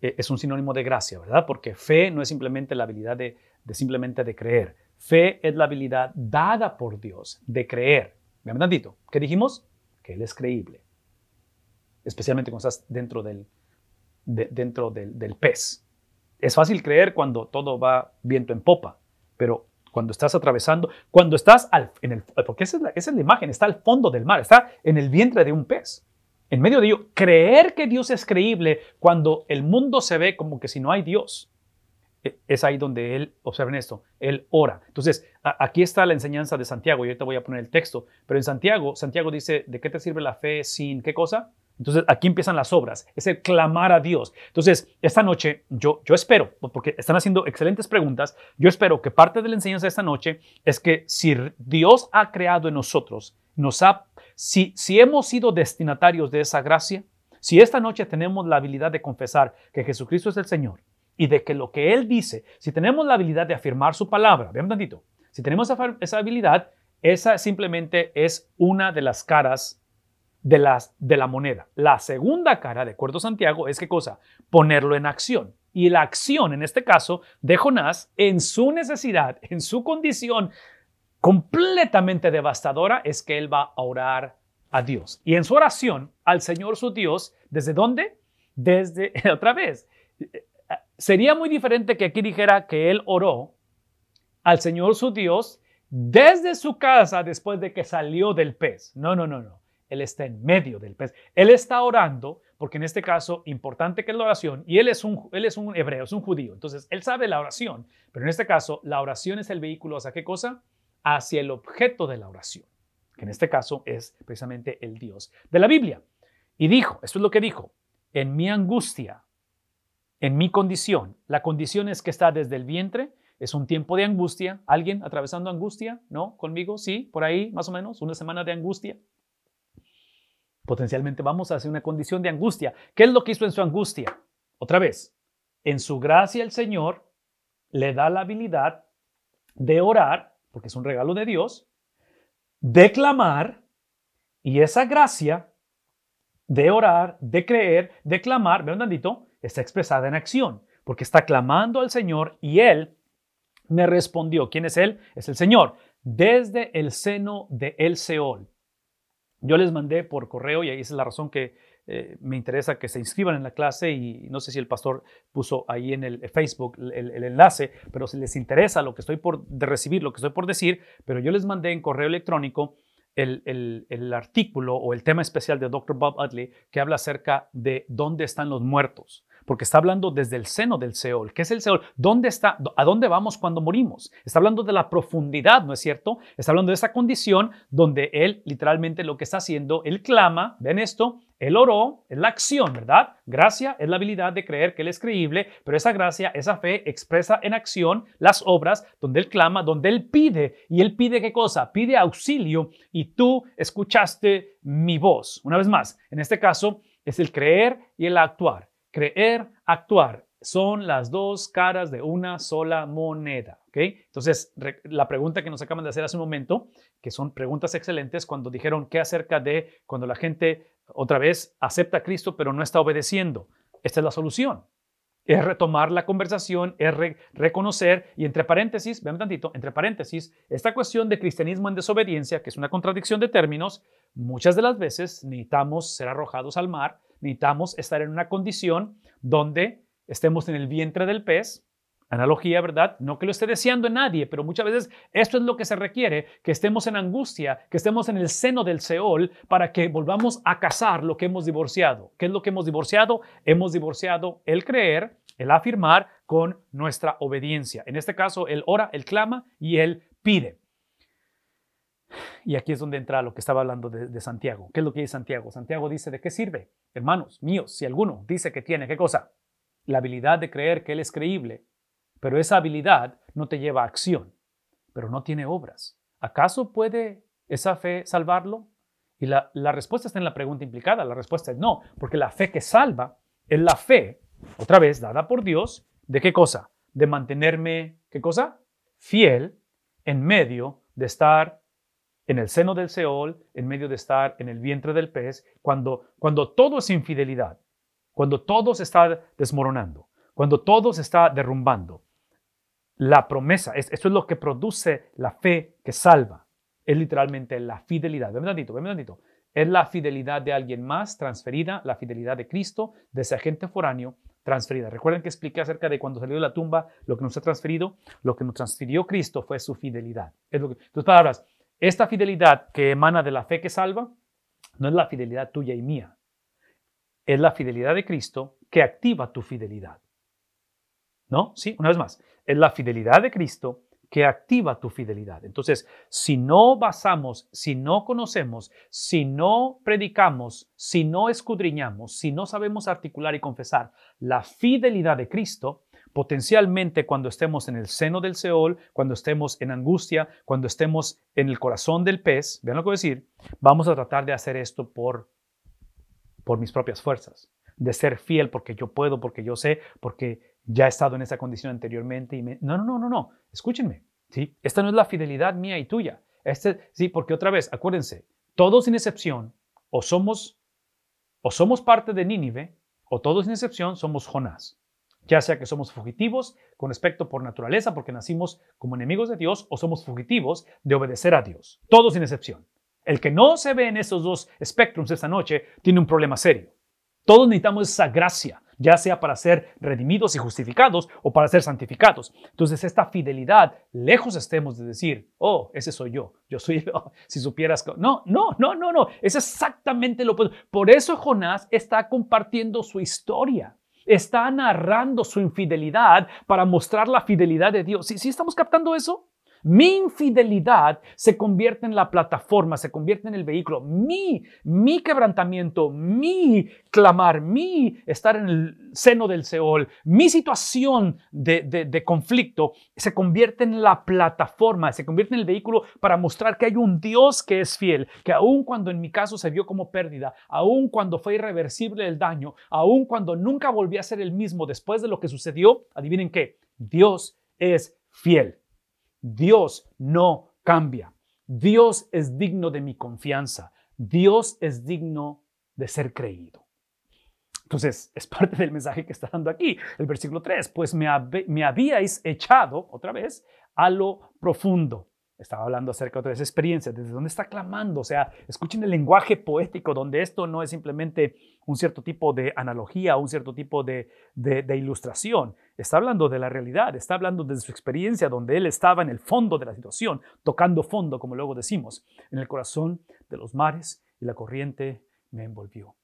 es un sinónimo de gracia, ¿verdad? Porque fe no es simplemente la habilidad de, simplemente de creer. Fe es la habilidad dada por Dios de creer. ¿Me han tantito? ¿Qué dijimos? Que Él es creíble. Especialmente cuando estás dentro del, dentro del, pez. Es fácil creer cuando todo va viento en popa, pero cuando estás atravesando, cuando estás al, en el, porque esa es, esa es la imagen, está al fondo del mar, está en el vientre de un pez en medio de ello, creer que Dios es creíble cuando el mundo se ve como que si no hay Dios. E, es ahí donde él, observen esto, él ora. Entonces, aquí está la enseñanza de Santiago, y ahorita voy a poner el texto, pero en Santiago, Santiago dice, ¿de qué te sirve la fe sin qué cosa? Entonces, aquí empiezan las obras, es el clamar a Dios. Entonces, esta noche, yo, yo espero, porque están haciendo excelentes preguntas, yo espero que parte de la enseñanza de esta noche es que si Dios ha creado en nosotros, nos ha si, hemos sido destinatarios de esa gracia, si esta noche tenemos la habilidad de confesar que Jesucristo es el Señor y de que lo que Él dice, si tenemos la habilidad de afirmar su palabra, vean tantito, si tenemos esa, habilidad, esa simplemente es una de las caras de, las, de la moneda. La segunda cara, de acuerdo a Santiago, es qué cosa? Ponerlo en acción. Y la acción, en este caso, de Jonás, en su necesidad, en su condición completamente devastadora, es que él va a orar a Dios. Y en su oración al Señor su Dios, ¿desde dónde? Desde, otra vez, sería muy diferente que aquí dijera que él oró al Señor su Dios desde su casa después de que salió del pez. No, no, no, no. Él está en medio del pez. Él está orando, porque en este caso, importante que es la oración, y él es un, él es un hebreo, es un judío. Entonces, él sabe la oración, pero en este caso, la oración es el vehículo hacia qué cosa? Hacia el objeto de la oración, que en este caso es precisamente el Dios de la Biblia. Y dijo, esto es lo que dijo, en mi angustia, en mi condición, la condición es que está desde el vientre, es un tiempo de angustia. ¿Alguien atravesando angustia? ¿No? ¿Conmigo? Sí, por ahí más o menos, una semana de angustia. Potencialmente vamos hacia una condición de angustia. ¿Qué es lo que hizo en su angustia? Otra vez, en su gracia el Señor le da la habilidad de orar, porque es un regalo de Dios, de clamar, y esa gracia de orar, de creer, de clamar, vean un está expresada en acción, porque está clamando al Señor y Él me respondió. ¿Quién es Él? Es el Señor. Desde el seno de El Seol. Yo les mandé por correo y ahí es la razón que eh, me interesa que se inscriban en la clase y no sé si el pastor puso ahí en el Facebook el, enlace, pero si les interesa lo que estoy por de recibir, lo que estoy por decir, pero yo les mandé en correo electrónico el, el, artículo o el tema especial de Dr. Bob Utley que habla acerca de dónde están los muertos porque está hablando desde el seno del Seol. ¿Qué es el Seol? ¿Dónde está? ¿A dónde vamos cuando morimos? Está hablando de la profundidad, ¿no es cierto? Está hablando de esa condición donde él literalmente lo que está haciendo, él clama, ven esto, él oró, es la acción, ¿verdad? Gracia es la habilidad de creer que Él es creíble, pero esa gracia, esa fe expresa en acción las obras donde Él clama, donde Él pide. ¿Y Él pide qué cosa? Pide auxilio y tú escuchaste mi voz. Una vez más, en este caso es el creer y el actuar. Creer, actuar, son las dos caras de una sola moneda. ¿okay? Entonces, la pregunta que nos acaban de hacer hace un momento, que son preguntas excelentes, cuando dijeron qué acerca de cuando la gente otra vez acepta a Cristo pero no está obedeciendo. Esta es la solución. Es retomar la conversación, es reconocer, y entre paréntesis, vean tantito, entre paréntesis, esta cuestión de cristianismo en desobediencia, que es una contradicción de términos, muchas de las veces necesitamos ser arrojados al mar necesitamos estar en una condición donde estemos en el vientre del pez. Analogía, ¿verdad? No que lo esté deseando en nadie, pero muchas veces esto es lo que se requiere, que estemos en angustia, que estemos en el seno del Seol para que volvamos a cazar lo que hemos divorciado. ¿Qué es lo que hemos divorciado? Hemos divorciado el creer, el afirmar con nuestra obediencia. En este caso, él ora, él clama y él pide. Y aquí es donde entra lo que estaba hablando de, Santiago. ¿Qué es lo que dice Santiago? Santiago dice, ¿de qué sirve? Hermanos míos, si alguno dice que tiene, ¿qué cosa? La habilidad de creer que Él es creíble, pero esa habilidad no te lleva a acción, pero no tiene obras. ¿Acaso puede esa fe salvarlo? Y la, la respuesta está en la pregunta implicada. La respuesta es no, porque la fe que salva es la fe, otra vez, dada por Dios, ¿de qué cosa? De mantenerme, ¿qué cosa? Fiel en medio de estar en el seno del Seol, en medio de estar en el vientre del pez, cuando, cuando todo es infidelidad, cuando todo se está desmoronando, cuando todo se está derrumbando. La promesa, esto es lo que produce la fe que salva, es literalmente la fidelidad. Ven tantito, ven tantito. Es la fidelidad de alguien más transferida, la fidelidad de Cristo, de ese agente foráneo transferida. Recuerden que expliqué acerca de cuando salió de la tumba lo que nos ha transferido, lo que nos transfirió Cristo fue su fidelidad. Es lo tus palabras, esta fidelidad que emana de la fe que salva no es la fidelidad tuya y mía. Es la fidelidad de Cristo que activa tu fidelidad. ¿No? Sí, una vez más. Es la fidelidad de Cristo que activa tu fidelidad. Entonces, si no basamos, si no conocemos, si no predicamos, si no escudriñamos, si no sabemos articular y confesar la fidelidad de Cristo, Potencialmente cuando estemos en el seno del Seol, cuando estemos en angustia, cuando estemos en el corazón del pez, vean lo que voy a decir, vamos a tratar de hacer esto por, por mis propias fuerzas, de ser fiel porque yo puedo, porque yo sé, porque ya he estado en esa condición anteriormente. Y. No, no, no, no, no, escúchenme, ¿sí? Esta no es la fidelidad mía y tuya. Este, sí, porque otra vez, acuérdense, todos sin excepción o somos, o somos parte de Nínive, o todos sin excepción somos Jonás. Ya sea que somos fugitivos con respecto por naturaleza porque nacimos como enemigos de Dios o somos fugitivos de obedecer a Dios. Todos sin excepción. El que no se ve en esos dos espectros esta noche tiene un problema serio. Todos necesitamos esa gracia, ya sea para ser redimidos y justificados o para ser santificados. Entonces, esta fidelidad, lejos estemos de decir, oh, ese soy yo, yo soy, si supieras, no, no, no, no, no, es exactamente lo Por eso Jonás está compartiendo su historia está narrando su infidelidad para mostrar la fidelidad de Dios. ¿Sí, estamos captando eso? Mi infidelidad se convierte en la plataforma, se convierte en el vehículo. Mi, mi quebrantamiento, mi clamar, mi estar en el seno del Seol, mi situación de, de, conflicto se convierte en la plataforma, se convierte en el vehículo para mostrar que hay un Dios que es fiel, que aun cuando en mi caso se vio como pérdida, aun cuando fue irreversible el daño, aun cuando nunca volví a ser el mismo después de lo que sucedió, adivinen qué, Dios es fiel. Dios no cambia. Dios es digno de mi confianza. Dios es digno de ser creído. Entonces, es parte del mensaje que está dando aquí, el versículo 3, pues me, me habíais echado, otra vez, a lo profundo estaba hablando acerca de esa experiencia, desde dónde está clamando, o sea, escuchen el lenguaje poético, donde esto no es simplemente un cierto tipo de analogía, un cierto tipo de, ilustración, está hablando de la realidad, está hablando de su experiencia, donde él estaba en el fondo de la situación, tocando fondo, como luego decimos, en el corazón de los mares y la corriente me envolvió.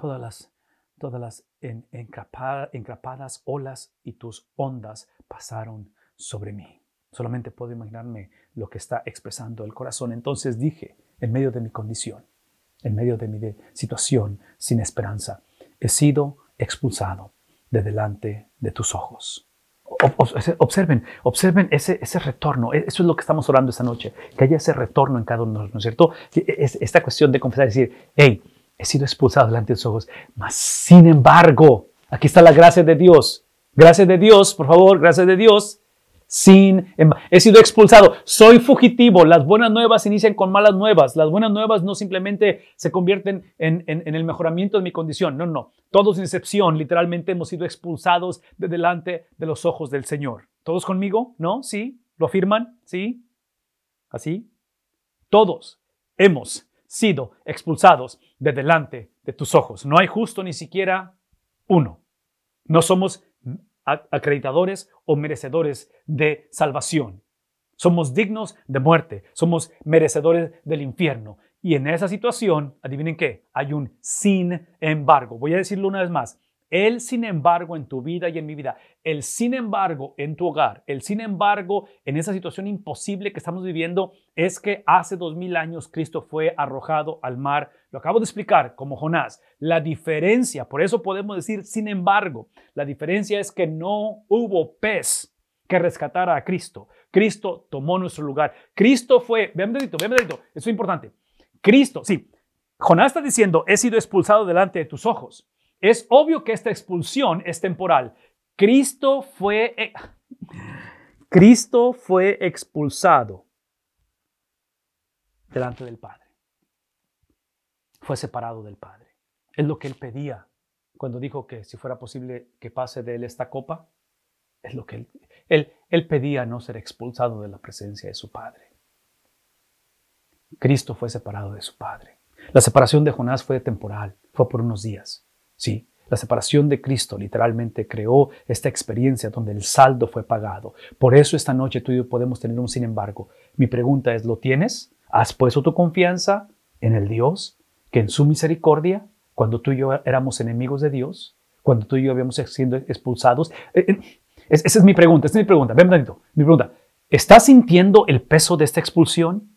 Todas las, todas las encrapadas olas y tus ondas pasaron sobre mí. Solamente puedo imaginarme lo que está expresando el corazón. Entonces dije, en medio de mi condición, en medio de mi situación sin esperanza, he sido expulsado de delante de tus ojos. Observen, observen ese, ese retorno. E, eso es lo que estamos orando esta noche, que haya ese retorno en cada uno ¿no es cierto? Esta cuestión de confesar, decir, hey, he sido expulsado delante de tus ojos, mas sin embargo, aquí está la gracia de Dios. Gracias de Dios, por favor, gracias de Dios sin he sido expulsado, soy fugitivo. Las buenas nuevas inician con malas nuevas. Las buenas nuevas no simplemente se convierten en, el mejoramiento de mi condición. No, no. Todos sin excepción, literalmente hemos sido expulsados de delante de los ojos del Señor. ¿Todos conmigo? ¿No? ¿Sí? ¿Lo afirman? ¿Sí? ¿Así? Todos hemos sido expulsados de delante de tus ojos. No hay justo ni siquiera uno. No somos acreditadores o merecedores de salvación. Somos dignos de muerte, somos merecedores del infierno. Y en esa situación, adivinen qué, hay un sin embargo. Voy a decirlo una vez más, el sin embargo en tu vida y en mi vida, el sin embargo en tu hogar, el sin embargo en esa situación imposible que estamos viviendo es que hace dos mil años Cristo fue arrojado al mar. Lo acabo de explicar como Jonás. La diferencia, por eso podemos decir sin embargo, la diferencia es que no hubo pez que rescatara a Cristo. Cristo tomó nuestro lugar. Cristo fue, vean dedito, vean dedito, eso es importante. Cristo, sí, Jonás está diciendo, he sido expulsado delante de tus ojos. Es obvio que esta expulsión es temporal. Cristo fue, eh, Cristo fue expulsado delante del Padre. Fue separado del Padre. Es lo que él pedía cuando dijo que si fuera posible que pase de él esta copa. Es lo que él, él, él pedía no ser expulsado de la presencia de su Padre. Cristo fue separado de su Padre. La separación de Jonás fue temporal, fue por unos días. Sí, la separación de Cristo literalmente creó esta experiencia donde el saldo fue pagado. Por eso esta noche tú y yo podemos tener un sin embargo. Mi pregunta es, ¿lo tienes? ¿Has puesto tu confianza en el Dios que en su misericordia, cuando tú y yo éramos enemigos de Dios, cuando tú y yo habíamos sido expulsados? Eh, eh, esa es mi pregunta, esa es mi pregunta. Ven, Mi pregunta, ¿estás sintiendo el peso de esta expulsión?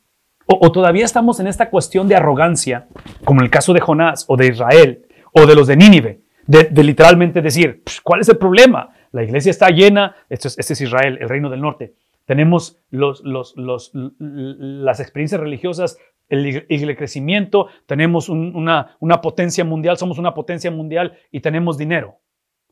¿O, todavía estamos en esta cuestión de arrogancia, como en el caso de Jonás o de Israel, o de los de Nínive, de, literalmente decir, ¿cuál es el problema? La iglesia está llena, este es, es Israel, el reino del norte. Tenemos los, las experiencias religiosas, el, crecimiento, tenemos una potencia mundial, somos una potencia mundial y tenemos dinero.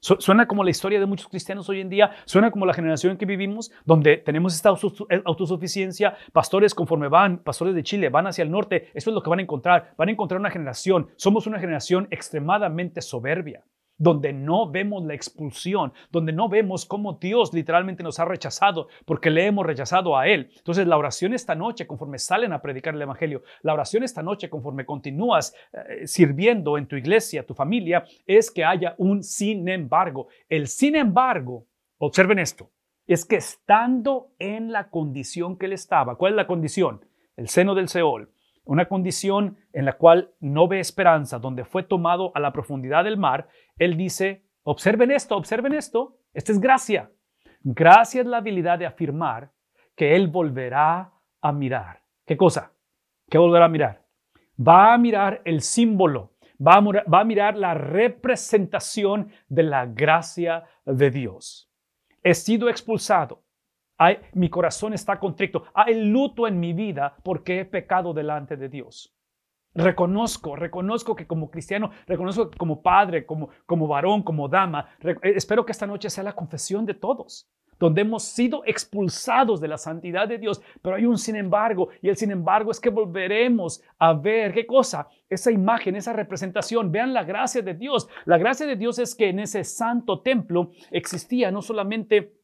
Suena como la historia de muchos cristianos hoy en día, suena como la generación en que vivimos, donde tenemos esta eh, autosuficiencia, pastores conforme van, pastores de Chile, van hacia el norte, eso es lo que van a encontrar, van a encontrar una generación, somos una generación extremadamente soberbia donde no vemos la expulsión, donde no vemos cómo Dios literalmente nos ha rechazado porque le hemos rechazado a Él. Entonces la oración esta noche, conforme salen a predicar el Evangelio, la oración esta noche, conforme continúas eh, sirviendo en tu iglesia, tu familia, es que haya un sin embargo. El sin embargo, observen esto, es que estando en la condición que él estaba, ¿cuál es la condición? El seno del Seol una condición en la cual no ve esperanza, donde fue tomado a la profundidad del mar, él dice, observen esto, observen esto, esta es gracia. Gracia es la habilidad de afirmar que él volverá a mirar. ¿Qué cosa? ¿Qué volverá a mirar? Va a mirar el símbolo, va a, mirar la representación de la gracia de Dios. He sido expulsado, mi corazón está contrito. Hay luto en mi vida porque he pecado delante de Dios. Reconozco, reconozco que como cristiano, reconozco como padre, como, como varón, como dama, eh, espero que esta noche sea la confesión de todos, donde hemos sido expulsados de la santidad de Dios, pero hay un sin embargo, y el sin embargo es que volveremos a ver, ¿qué cosa? Esa imagen, esa representación, vean la gracia de Dios. La gracia de Dios es que en ese santo templo existía no solamente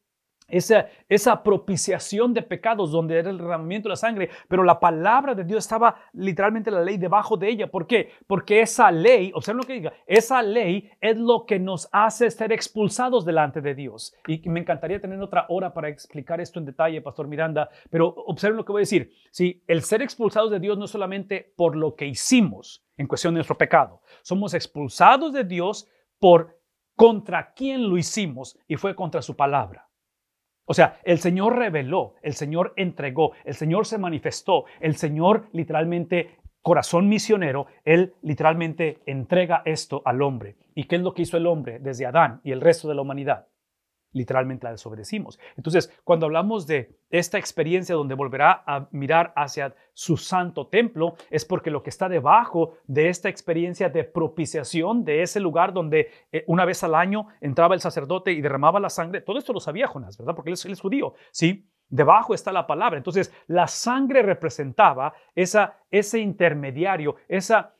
esa, esa propiciación de pecados donde era el derramamiento de la sangre, pero la palabra de Dios estaba literalmente la ley debajo de ella. ¿Por qué? Porque esa ley, observen lo que diga, esa ley es lo que nos hace ser expulsados delante de Dios. Y me encantaría tener otra hora para explicar esto en detalle, Pastor Miranda, pero observen lo que voy a decir. Si el ser expulsados de Dios no es solamente por lo que hicimos en cuestión de nuestro pecado, somos expulsados de Dios por contra quién lo hicimos y fue contra su palabra. O sea, el Señor reveló, el Señor entregó, el Señor se manifestó, el Señor literalmente, corazón misionero, Él literalmente entrega esto al hombre. ¿Y qué es lo que hizo el hombre desde Adán y el resto de la humanidad? Literalmente la desobedecimos. Entonces, cuando hablamos de esta experiencia donde volverá a mirar hacia su santo templo, es porque lo que está debajo de esta experiencia de propiciación, de ese lugar donde eh, una vez al año entraba el sacerdote y derramaba la sangre, todo esto lo sabía Jonás, ¿verdad? Porque él es, él es judío, ¿sí? Debajo está la palabra. Entonces, la sangre representaba esa, ese intermediario, esa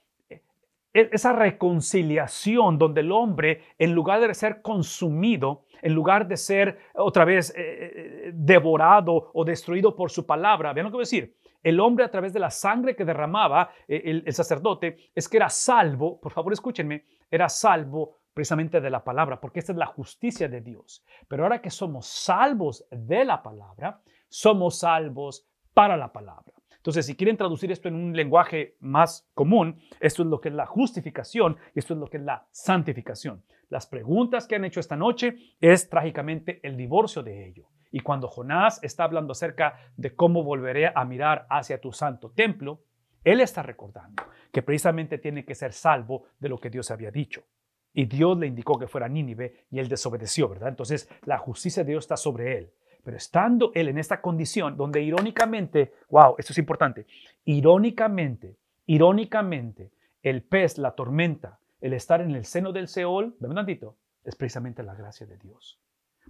esa reconciliación donde el hombre, en lugar de ser consumido, en lugar de ser otra vez eh, eh, devorado o destruido por su palabra, vean lo que voy a decir, el hombre a través de la sangre que derramaba eh, el, el sacerdote es que era salvo, por favor escúchenme, era salvo precisamente de la palabra, porque esta es la justicia de Dios. Pero ahora que somos salvos de la palabra, somos salvos para la palabra. Entonces, si quieren traducir esto en un lenguaje más común, esto es lo que es la justificación y esto es lo que es la santificación. Las preguntas que han hecho esta noche es trágicamente el divorcio de ello. Y cuando Jonás está hablando acerca de cómo volveré a mirar hacia tu santo templo, él está recordando que precisamente tiene que ser salvo de lo que Dios había dicho. Y Dios le indicó que fuera Nínive y él desobedeció, ¿verdad? Entonces la justicia de Dios está sobre él. Pero estando él en esta condición donde irónicamente, wow, esto es importante, irónicamente, irónicamente, el pez, la tormenta, el estar en el seno del Seol, ven un tantito, es precisamente la gracia de Dios.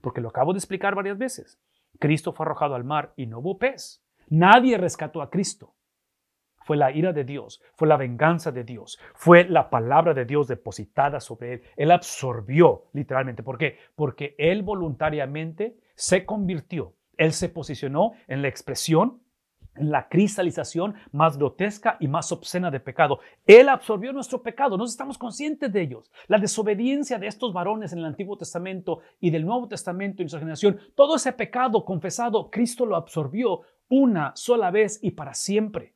Porque lo acabo de explicar varias veces. Cristo fue arrojado al mar y no hubo pez. Nadie rescató a Cristo. Fue la ira de Dios, fue la venganza de Dios, fue la palabra de Dios depositada sobre él. Él absorbió literalmente. ¿Por qué? Porque él voluntariamente se convirtió, él se posicionó en la expresión, en la cristalización más grotesca y más obscena de pecado. Él absorbió nuestro pecado, no estamos conscientes de ellos. La desobediencia de estos varones en el Antiguo Testamento y del Nuevo Testamento en su generación, todo ese pecado confesado, Cristo lo absorbió una sola vez y para siempre.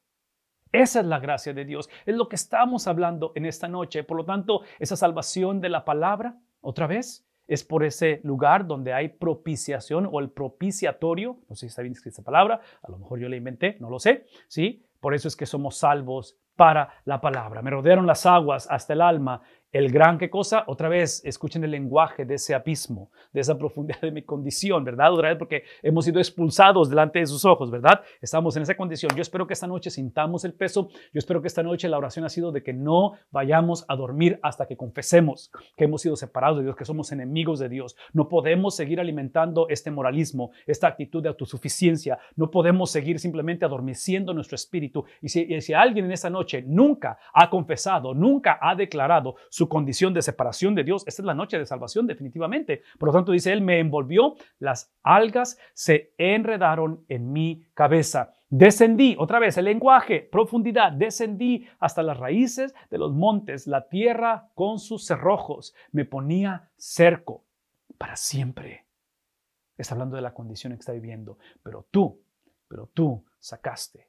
Esa es la gracia de Dios. Es lo que estamos hablando en esta noche. Por lo tanto, esa salvación de la palabra, otra vez, es por ese lugar donde hay propiciación o el propiciatorio, no sé si está bien escrita esa palabra, a lo mejor yo la inventé, no lo sé, ¿sí? Por eso es que somos salvos para la palabra. Me rodearon las aguas hasta el alma, el gran, ¿qué cosa? Otra vez, escuchen el lenguaje de ese abismo, de esa profundidad de mi condición, ¿verdad? Otra vez, porque hemos sido expulsados delante de sus ojos, ¿verdad? Estamos en esa condición. Yo espero que esta noche sintamos el peso. Yo espero que esta noche la oración ha sido de que no vayamos a dormir hasta que confesemos que hemos sido separados de Dios, que somos enemigos de Dios. No podemos seguir alimentando este moralismo, esta actitud de autosuficiencia. No podemos seguir simplemente adormeciendo nuestro espíritu. Y si, y si alguien en esta noche nunca ha confesado, nunca ha declarado su condición de separación de Dios. Esta es la noche de salvación definitivamente. Por lo tanto, dice él, me envolvió, las algas se enredaron en mi cabeza. Descendí, otra vez el lenguaje, profundidad, descendí hasta las raíces de los montes, la tierra con sus cerrojos, me ponía cerco para siempre. Está hablando de la condición que está viviendo, pero tú, pero tú sacaste,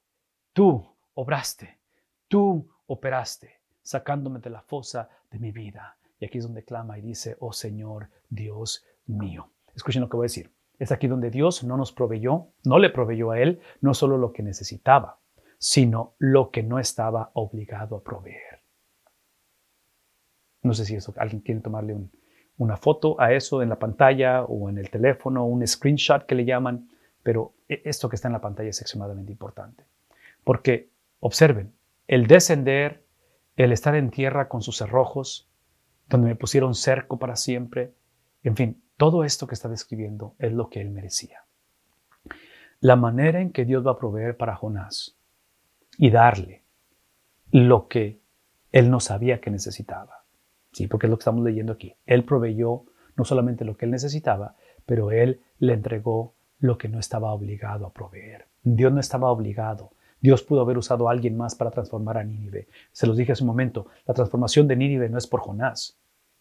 tú obraste, tú operaste sacándome de la fosa de mi vida. Y aquí es donde clama y dice, oh Señor, Dios mío. Escuchen lo que voy a decir. Es aquí donde Dios no nos proveyó, no le proveyó a Él, no solo lo que necesitaba, sino lo que no estaba obligado a proveer. No sé si alguien quiere tomarle una foto a eso en la pantalla o en el teléfono, un screenshot que le llaman, pero e, esto que está en la pantalla es extremadamente importante. Porque, observen, el descender el estar en tierra con sus cerrojos, donde me pusieron cerco para siempre, en fin, todo esto que está describiendo es lo que él merecía. La manera en que Dios va a proveer para Jonás y darle lo que él no sabía que necesitaba. Sí, porque es lo que estamos leyendo aquí. Él proveyó no solamente lo que él necesitaba, pero él le entregó lo que no estaba obligado a proveer. Dios no estaba obligado Dios pudo haber usado a alguien más para transformar a Nínive. Se los dije hace un momento, la transformación de Nínive no es por Jonás,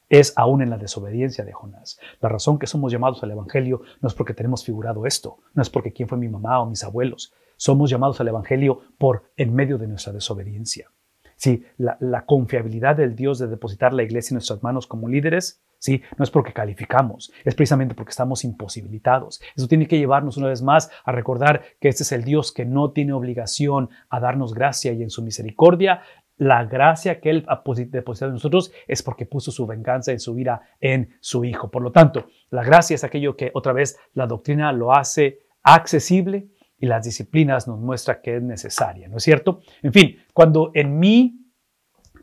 es aún en la desobediencia de Jonás. La razón que somos llamados al Evangelio no es porque tenemos figurado esto, no es porque quién fue mi mamá o mis abuelos. Somos llamados al Evangelio por en medio de nuestra desobediencia. Si la, la confiabilidad del Dios de depositar la iglesia en nuestras manos como líderes ¿sí? No es porque calificamos, es precisamente porque estamos imposibilitados. Eso tiene que llevarnos una vez más a recordar que este es el Dios que no tiene obligación a darnos gracia y en su misericordia la gracia que Él ha depositado en nosotros es porque puso su venganza en su vida en su Hijo. Por lo tanto, la gracia es aquello que otra vez la doctrina lo hace accesible y las disciplinas nos muestra que es necesaria, ¿no es cierto? En fin, cuando en mí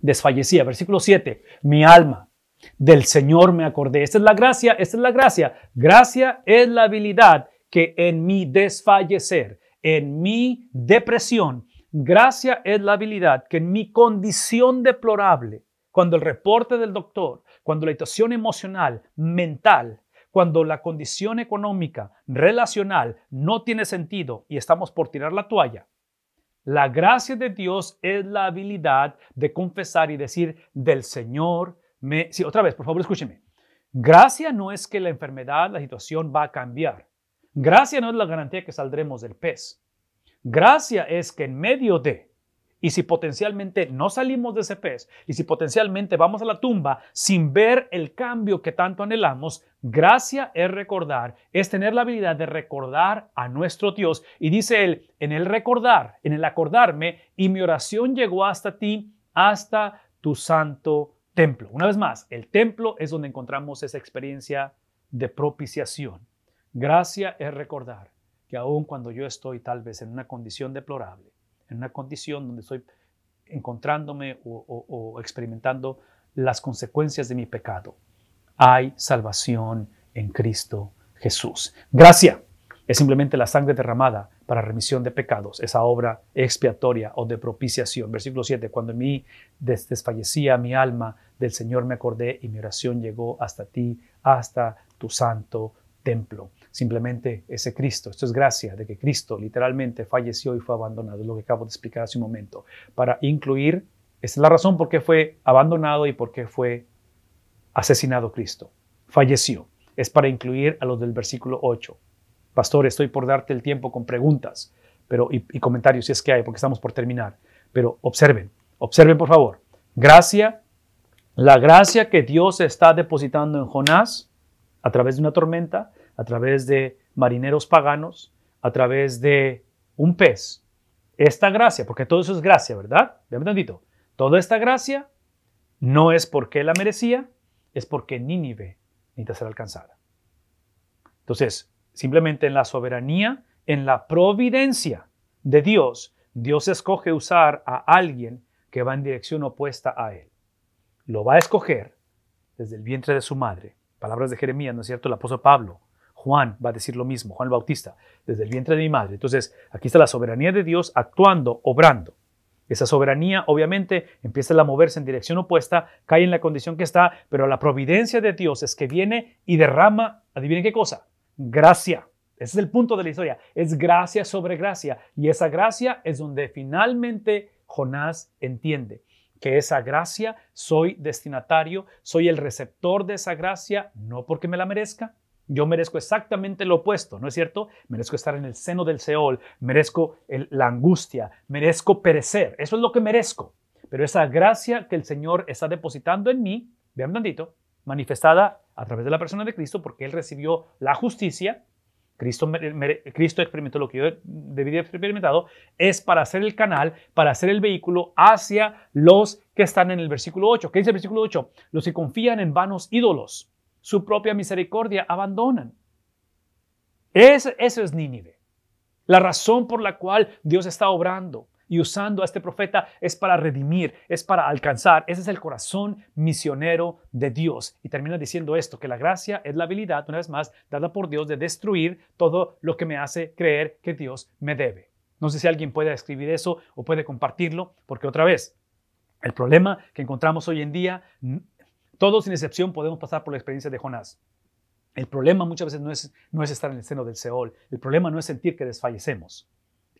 desfallecía, versículo 7, mi alma del Señor me acordé. Esta es la gracia, esta es la gracia. Gracia es la habilidad que en mi desfallecer, en mi depresión, gracia es la habilidad que en mi condición deplorable, cuando el reporte del doctor, cuando la situación emocional, mental, cuando la condición económica, relacional no tiene sentido y estamos por tirar la toalla, la gracia de Dios es la habilidad de confesar y decir del Señor sí, otra vez, por favor, escúcheme. Gracia no es que la enfermedad, la situación va a cambiar. Gracia no es la garantía que saldremos del pez. Gracia es que en medio de, y si potencialmente no salimos de ese pez, y si potencialmente vamos a la tumba sin ver el cambio que tanto anhelamos, gracia es recordar, es tener la habilidad de recordar a nuestro Dios. Y dice él, en el recordar, en el acordarme, y mi oración llegó hasta ti, hasta tu santo templo. Una vez más, el templo es donde encontramos esa experiencia de propiciación. Gracia es recordar que aun cuando yo estoy tal vez en una condición deplorable, en una condición donde estoy encontrándome o, experimentando las consecuencias de mi pecado, hay salvación en Cristo Jesús. Gracia es simplemente la sangre derramada para remisión de pecados, esa obra expiatoria o de propiciación. Versículo 7, cuando en mí desfallecía mi alma, del Señor me acordé y mi oración llegó hasta ti, hasta tu santo templo. Simplemente ese Cristo, esto es gracia de que Cristo literalmente falleció y fue abandonado, es lo que acabo de explicar hace un momento, para incluir, esta es la razón por qué fue abandonado y por qué fue asesinado Cristo. Falleció. Es para incluir a los del versículo 8 Pastor, estoy por darte el tiempo con preguntas pero, y, comentarios si es que hay, porque estamos por terminar. Pero observen, observen por favor. Gracia, la gracia que Dios está depositando en Jonás a través de una tormenta, a través de marineros paganos, a través de un pez. Esta gracia, porque todo eso es gracia, ¿verdad? Vean tantito. Toda esta gracia No es porque la merecía, es porque Nínive necesita ser alcanzada. Entonces, simplemente en la soberanía, en la providencia de Dios, Dios escoge usar a alguien que va en dirección opuesta a él. Lo va a escoger desde el vientre de su madre. Palabras de Jeremías, ¿no es cierto? El apóstol Pablo. Juan va a decir lo mismo, Juan el Bautista, desde el vientre de mi madre. Entonces, aquí está la soberanía de Dios actuando, obrando. Esa soberanía obviamente empieza a moverse en dirección opuesta, cae en la condición que está, pero la providencia de Dios es que viene y derrama, adivinen qué cosa, gracia. Ese es el punto de la historia, es gracia sobre gracia. Y esa gracia es donde finalmente Jonás entiende que esa gracia soy destinatario, soy el receptor de esa gracia, no porque me la merezca, yo merezco exactamente lo opuesto, ¿no es cierto? Merezco estar en el seno del Seol, merezco la angustia, merezco perecer. Eso es lo que merezco. Pero esa gracia que el Señor está depositando en mí, vean tantito, manifestada a través de la persona de Cristo, porque Él recibió la justicia, Cristo, Cristo experimentó lo que yo haber experimentado, es para hacer el canal, para hacer el vehículo hacia los que están en el versículo 8. ¿Qué dice el versículo 8? Los que confían en vanos ídolos su propia misericordia abandonan. eso es Nínive. La razón por la cual Dios está obrando y usando a este profeta es para redimir, es para alcanzar. Ese es el corazón misionero de Dios. Y termina diciendo esto, que la gracia es la habilidad, una vez más, dada por Dios de destruir todo lo que me hace creer que Dios me debe. No sé si alguien puede escribir eso o puede compartirlo, porque otra vez, el problema que encontramos hoy en día todos sin excepción podemos pasar por la experiencia de Jonás. El problema muchas veces no es, no es estar en el seno del Seol. El problema no es sentir que desfallecemos.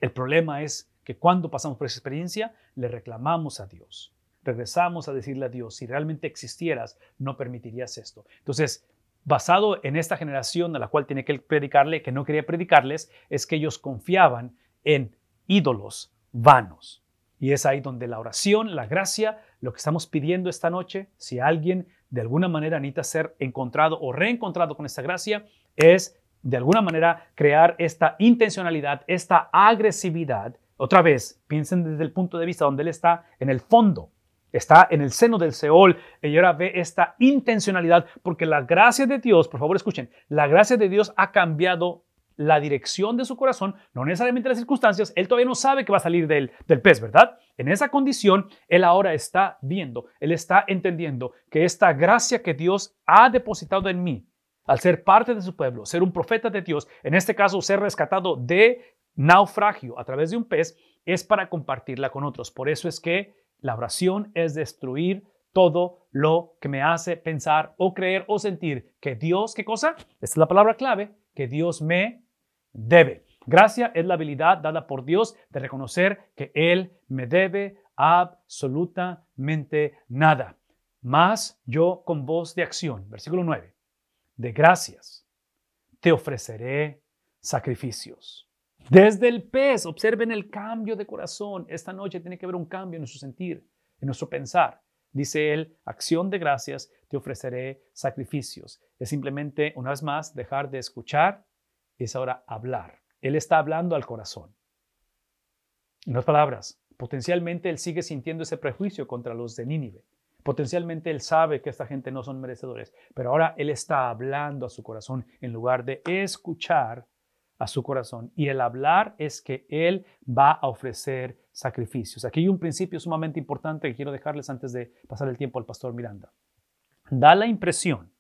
El problema es que cuando pasamos por esa experiencia, le reclamamos a Dios. Regresamos a decirle a Dios, si realmente existieras, no permitirías esto. Entonces, basado en esta generación a la cual tiene que predicarle, que no quería predicarles, es que ellos confiaban en ídolos vanos. Y es ahí donde la oración, la gracia, lo que estamos pidiendo esta noche, si alguien de alguna manera necesita ser encontrado o reencontrado con esta gracia, es de alguna manera crear esta intencionalidad, esta agresividad. Otra vez, piensen desde el punto de vista donde él está en el fondo, está en el seno del Seol y ahora ve esta intencionalidad porque la gracia de Dios, por favor escuchen, la gracia de Dios ha cambiado la dirección de su corazón, no necesariamente las circunstancias, él todavía no sabe que va a salir del, del pez, ¿verdad? En esa condición, él ahora está viendo, él está entendiendo que esta gracia que Dios ha depositado en mí, al ser parte de su pueblo, ser un profeta de Dios, en este caso ser rescatado de naufragio a través de un pez, es para compartirla con otros. Por eso es que la oración es destruir todo lo que me hace pensar o creer o sentir que Dios, ¿qué cosa? Esta es la palabra clave, que Dios me debe. Gracia es la habilidad dada por Dios de reconocer que Él me debe absolutamente nada. Más yo con voz de acción, versículo 9, de gracias, te ofreceré sacrificios. Desde el pez, observen el cambio de corazón. Esta noche tiene que haber un cambio en nuestro sentir, en nuestro pensar. Dice él, acción de gracias, te ofreceré sacrificios. Es simplemente, una vez más, dejar de escuchar es ahora hablar. Él está hablando al corazón. En otras palabras, potencialmente él sigue sintiendo ese prejuicio contra los de Nínive. Potencialmente él sabe que esta gente no son merecedores, pero ahora él está hablando a su corazón en lugar de escuchar a su corazón. Y el hablar es que él va a ofrecer sacrificios. Aquí hay un principio sumamente importante que quiero dejarles antes de pasar el tiempo al pastor Miranda. Da la impresión,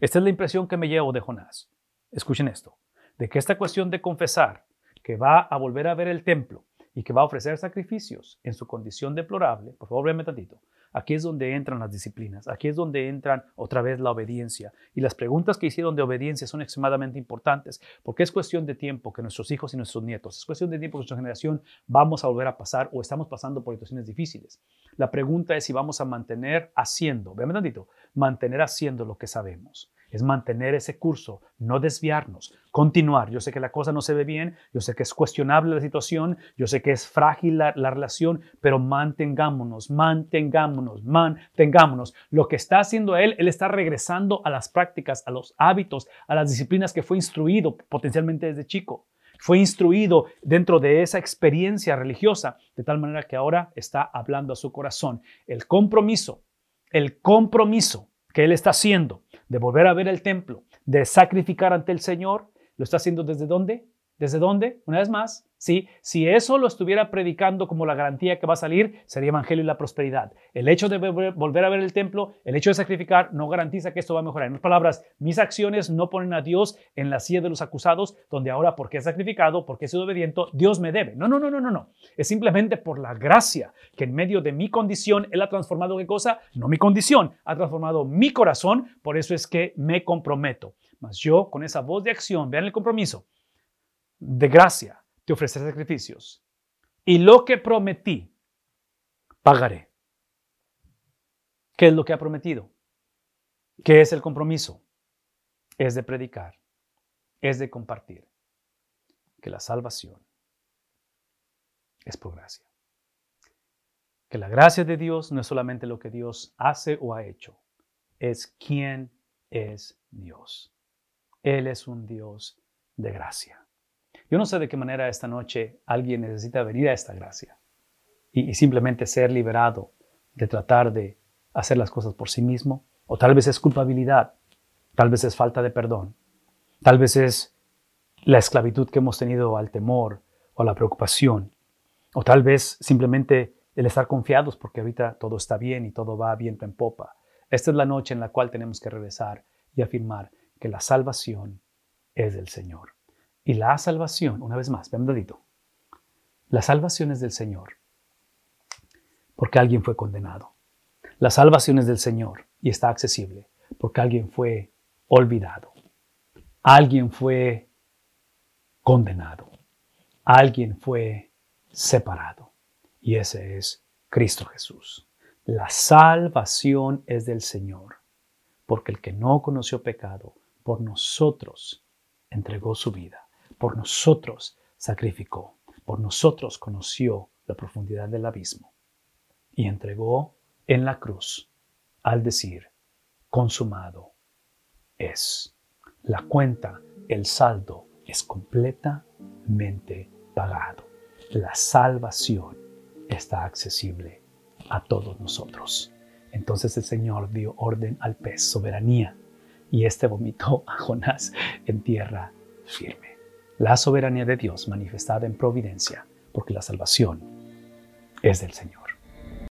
esta es la impresión que me llevo de Jonás. Escuchen esto de que esta cuestión de confesar que va a volver a ver el templo y que va a ofrecer sacrificios en su condición deplorable, por favor, véanme tantito. Aquí es donde entran las disciplinas, aquí es donde entran otra vez la obediencia. Y las preguntas que hicieron de obediencia son extremadamente importantes, porque es cuestión de tiempo que nuestros hijos y nuestros nietos, es cuestión de tiempo que nuestra generación vamos a volver a pasar o estamos pasando por situaciones difíciles. La pregunta es si vamos a mantener haciendo, véanme tantito, mantener haciendo lo que sabemos es mantener ese curso, no desviarnos, continuar. Yo sé que la cosa no se ve bien, yo sé que es cuestionable la situación, yo sé que es frágil la, relación, pero mantengámonos, mantengámonos, mantengámonos. Lo que está haciendo él, él está regresando a las prácticas, a los hábitos, a las disciplinas que fue instruido potencialmente desde chico. Fue instruido dentro de esa experiencia religiosa, de tal manera que ahora está hablando a su corazón. El compromiso el compromiso que Él está haciendo de volver a ver el templo, de sacrificar ante el Señor, ¿lo está haciendo desde dónde? ¿Desde dónde? Una vez más, ¿sí? si eso lo estuviera predicando como la garantía que va a salir, sería evangelio y la prosperidad. El hecho de volver a ver el templo, el hecho de sacrificar, no garantiza que esto va a mejorar. En otras palabras, mis acciones no ponen a Dios en la silla de los acusados, donde ahora porque he sacrificado, porque he sido obediente, Dios me debe. No, no, no, no, no, no. Es simplemente por la gracia que en medio de mi condición Él ha transformado qué cosa? No mi condición, ha transformado mi corazón, por eso es que me comprometo. Mas yo, con esa voz de acción, vean el compromiso, de gracia te ofreceré sacrificios. Y lo que prometí, pagaré. ¿Qué es lo que ha prometido? ¿Qué es el compromiso? Es de predicar, es de compartir. Que la salvación es por gracia. Que la gracia de Dios no es solamente lo que Dios hace o ha hecho, es quién es Dios. Él es un Dios de gracia. Yo no sé de qué manera esta noche alguien necesita venir a esta gracia y, simplemente ser liberado de tratar de hacer las cosas por sí mismo, o tal vez es culpabilidad, tal vez es falta de perdón, tal vez es la esclavitud que hemos tenido al temor o a la preocupación, o tal vez simplemente el estar confiados porque ahorita todo está bien y todo va viento en popa. Esta es la noche en la cual tenemos que regresar y afirmar que la salvación es del Señor. Y la salvación, una vez más, ven dedito. La salvación es del Señor, porque alguien fue condenado. La salvación es del Señor y está accesible, porque alguien fue olvidado. Alguien fue condenado. Alguien fue separado. Y ese es Cristo Jesús. La salvación es del Señor, porque el que no conoció pecado, por nosotros entregó su vida por nosotros sacrificó, por nosotros conoció la profundidad del abismo y entregó en la cruz al decir, consumado es. La cuenta, el saldo es completamente pagado. La salvación está accesible a todos nosotros. Entonces el Señor dio orden al pez, soberanía, y éste vomitó a Jonás en tierra firme la soberanía de Dios manifestada en providencia, porque la salvación es del Señor.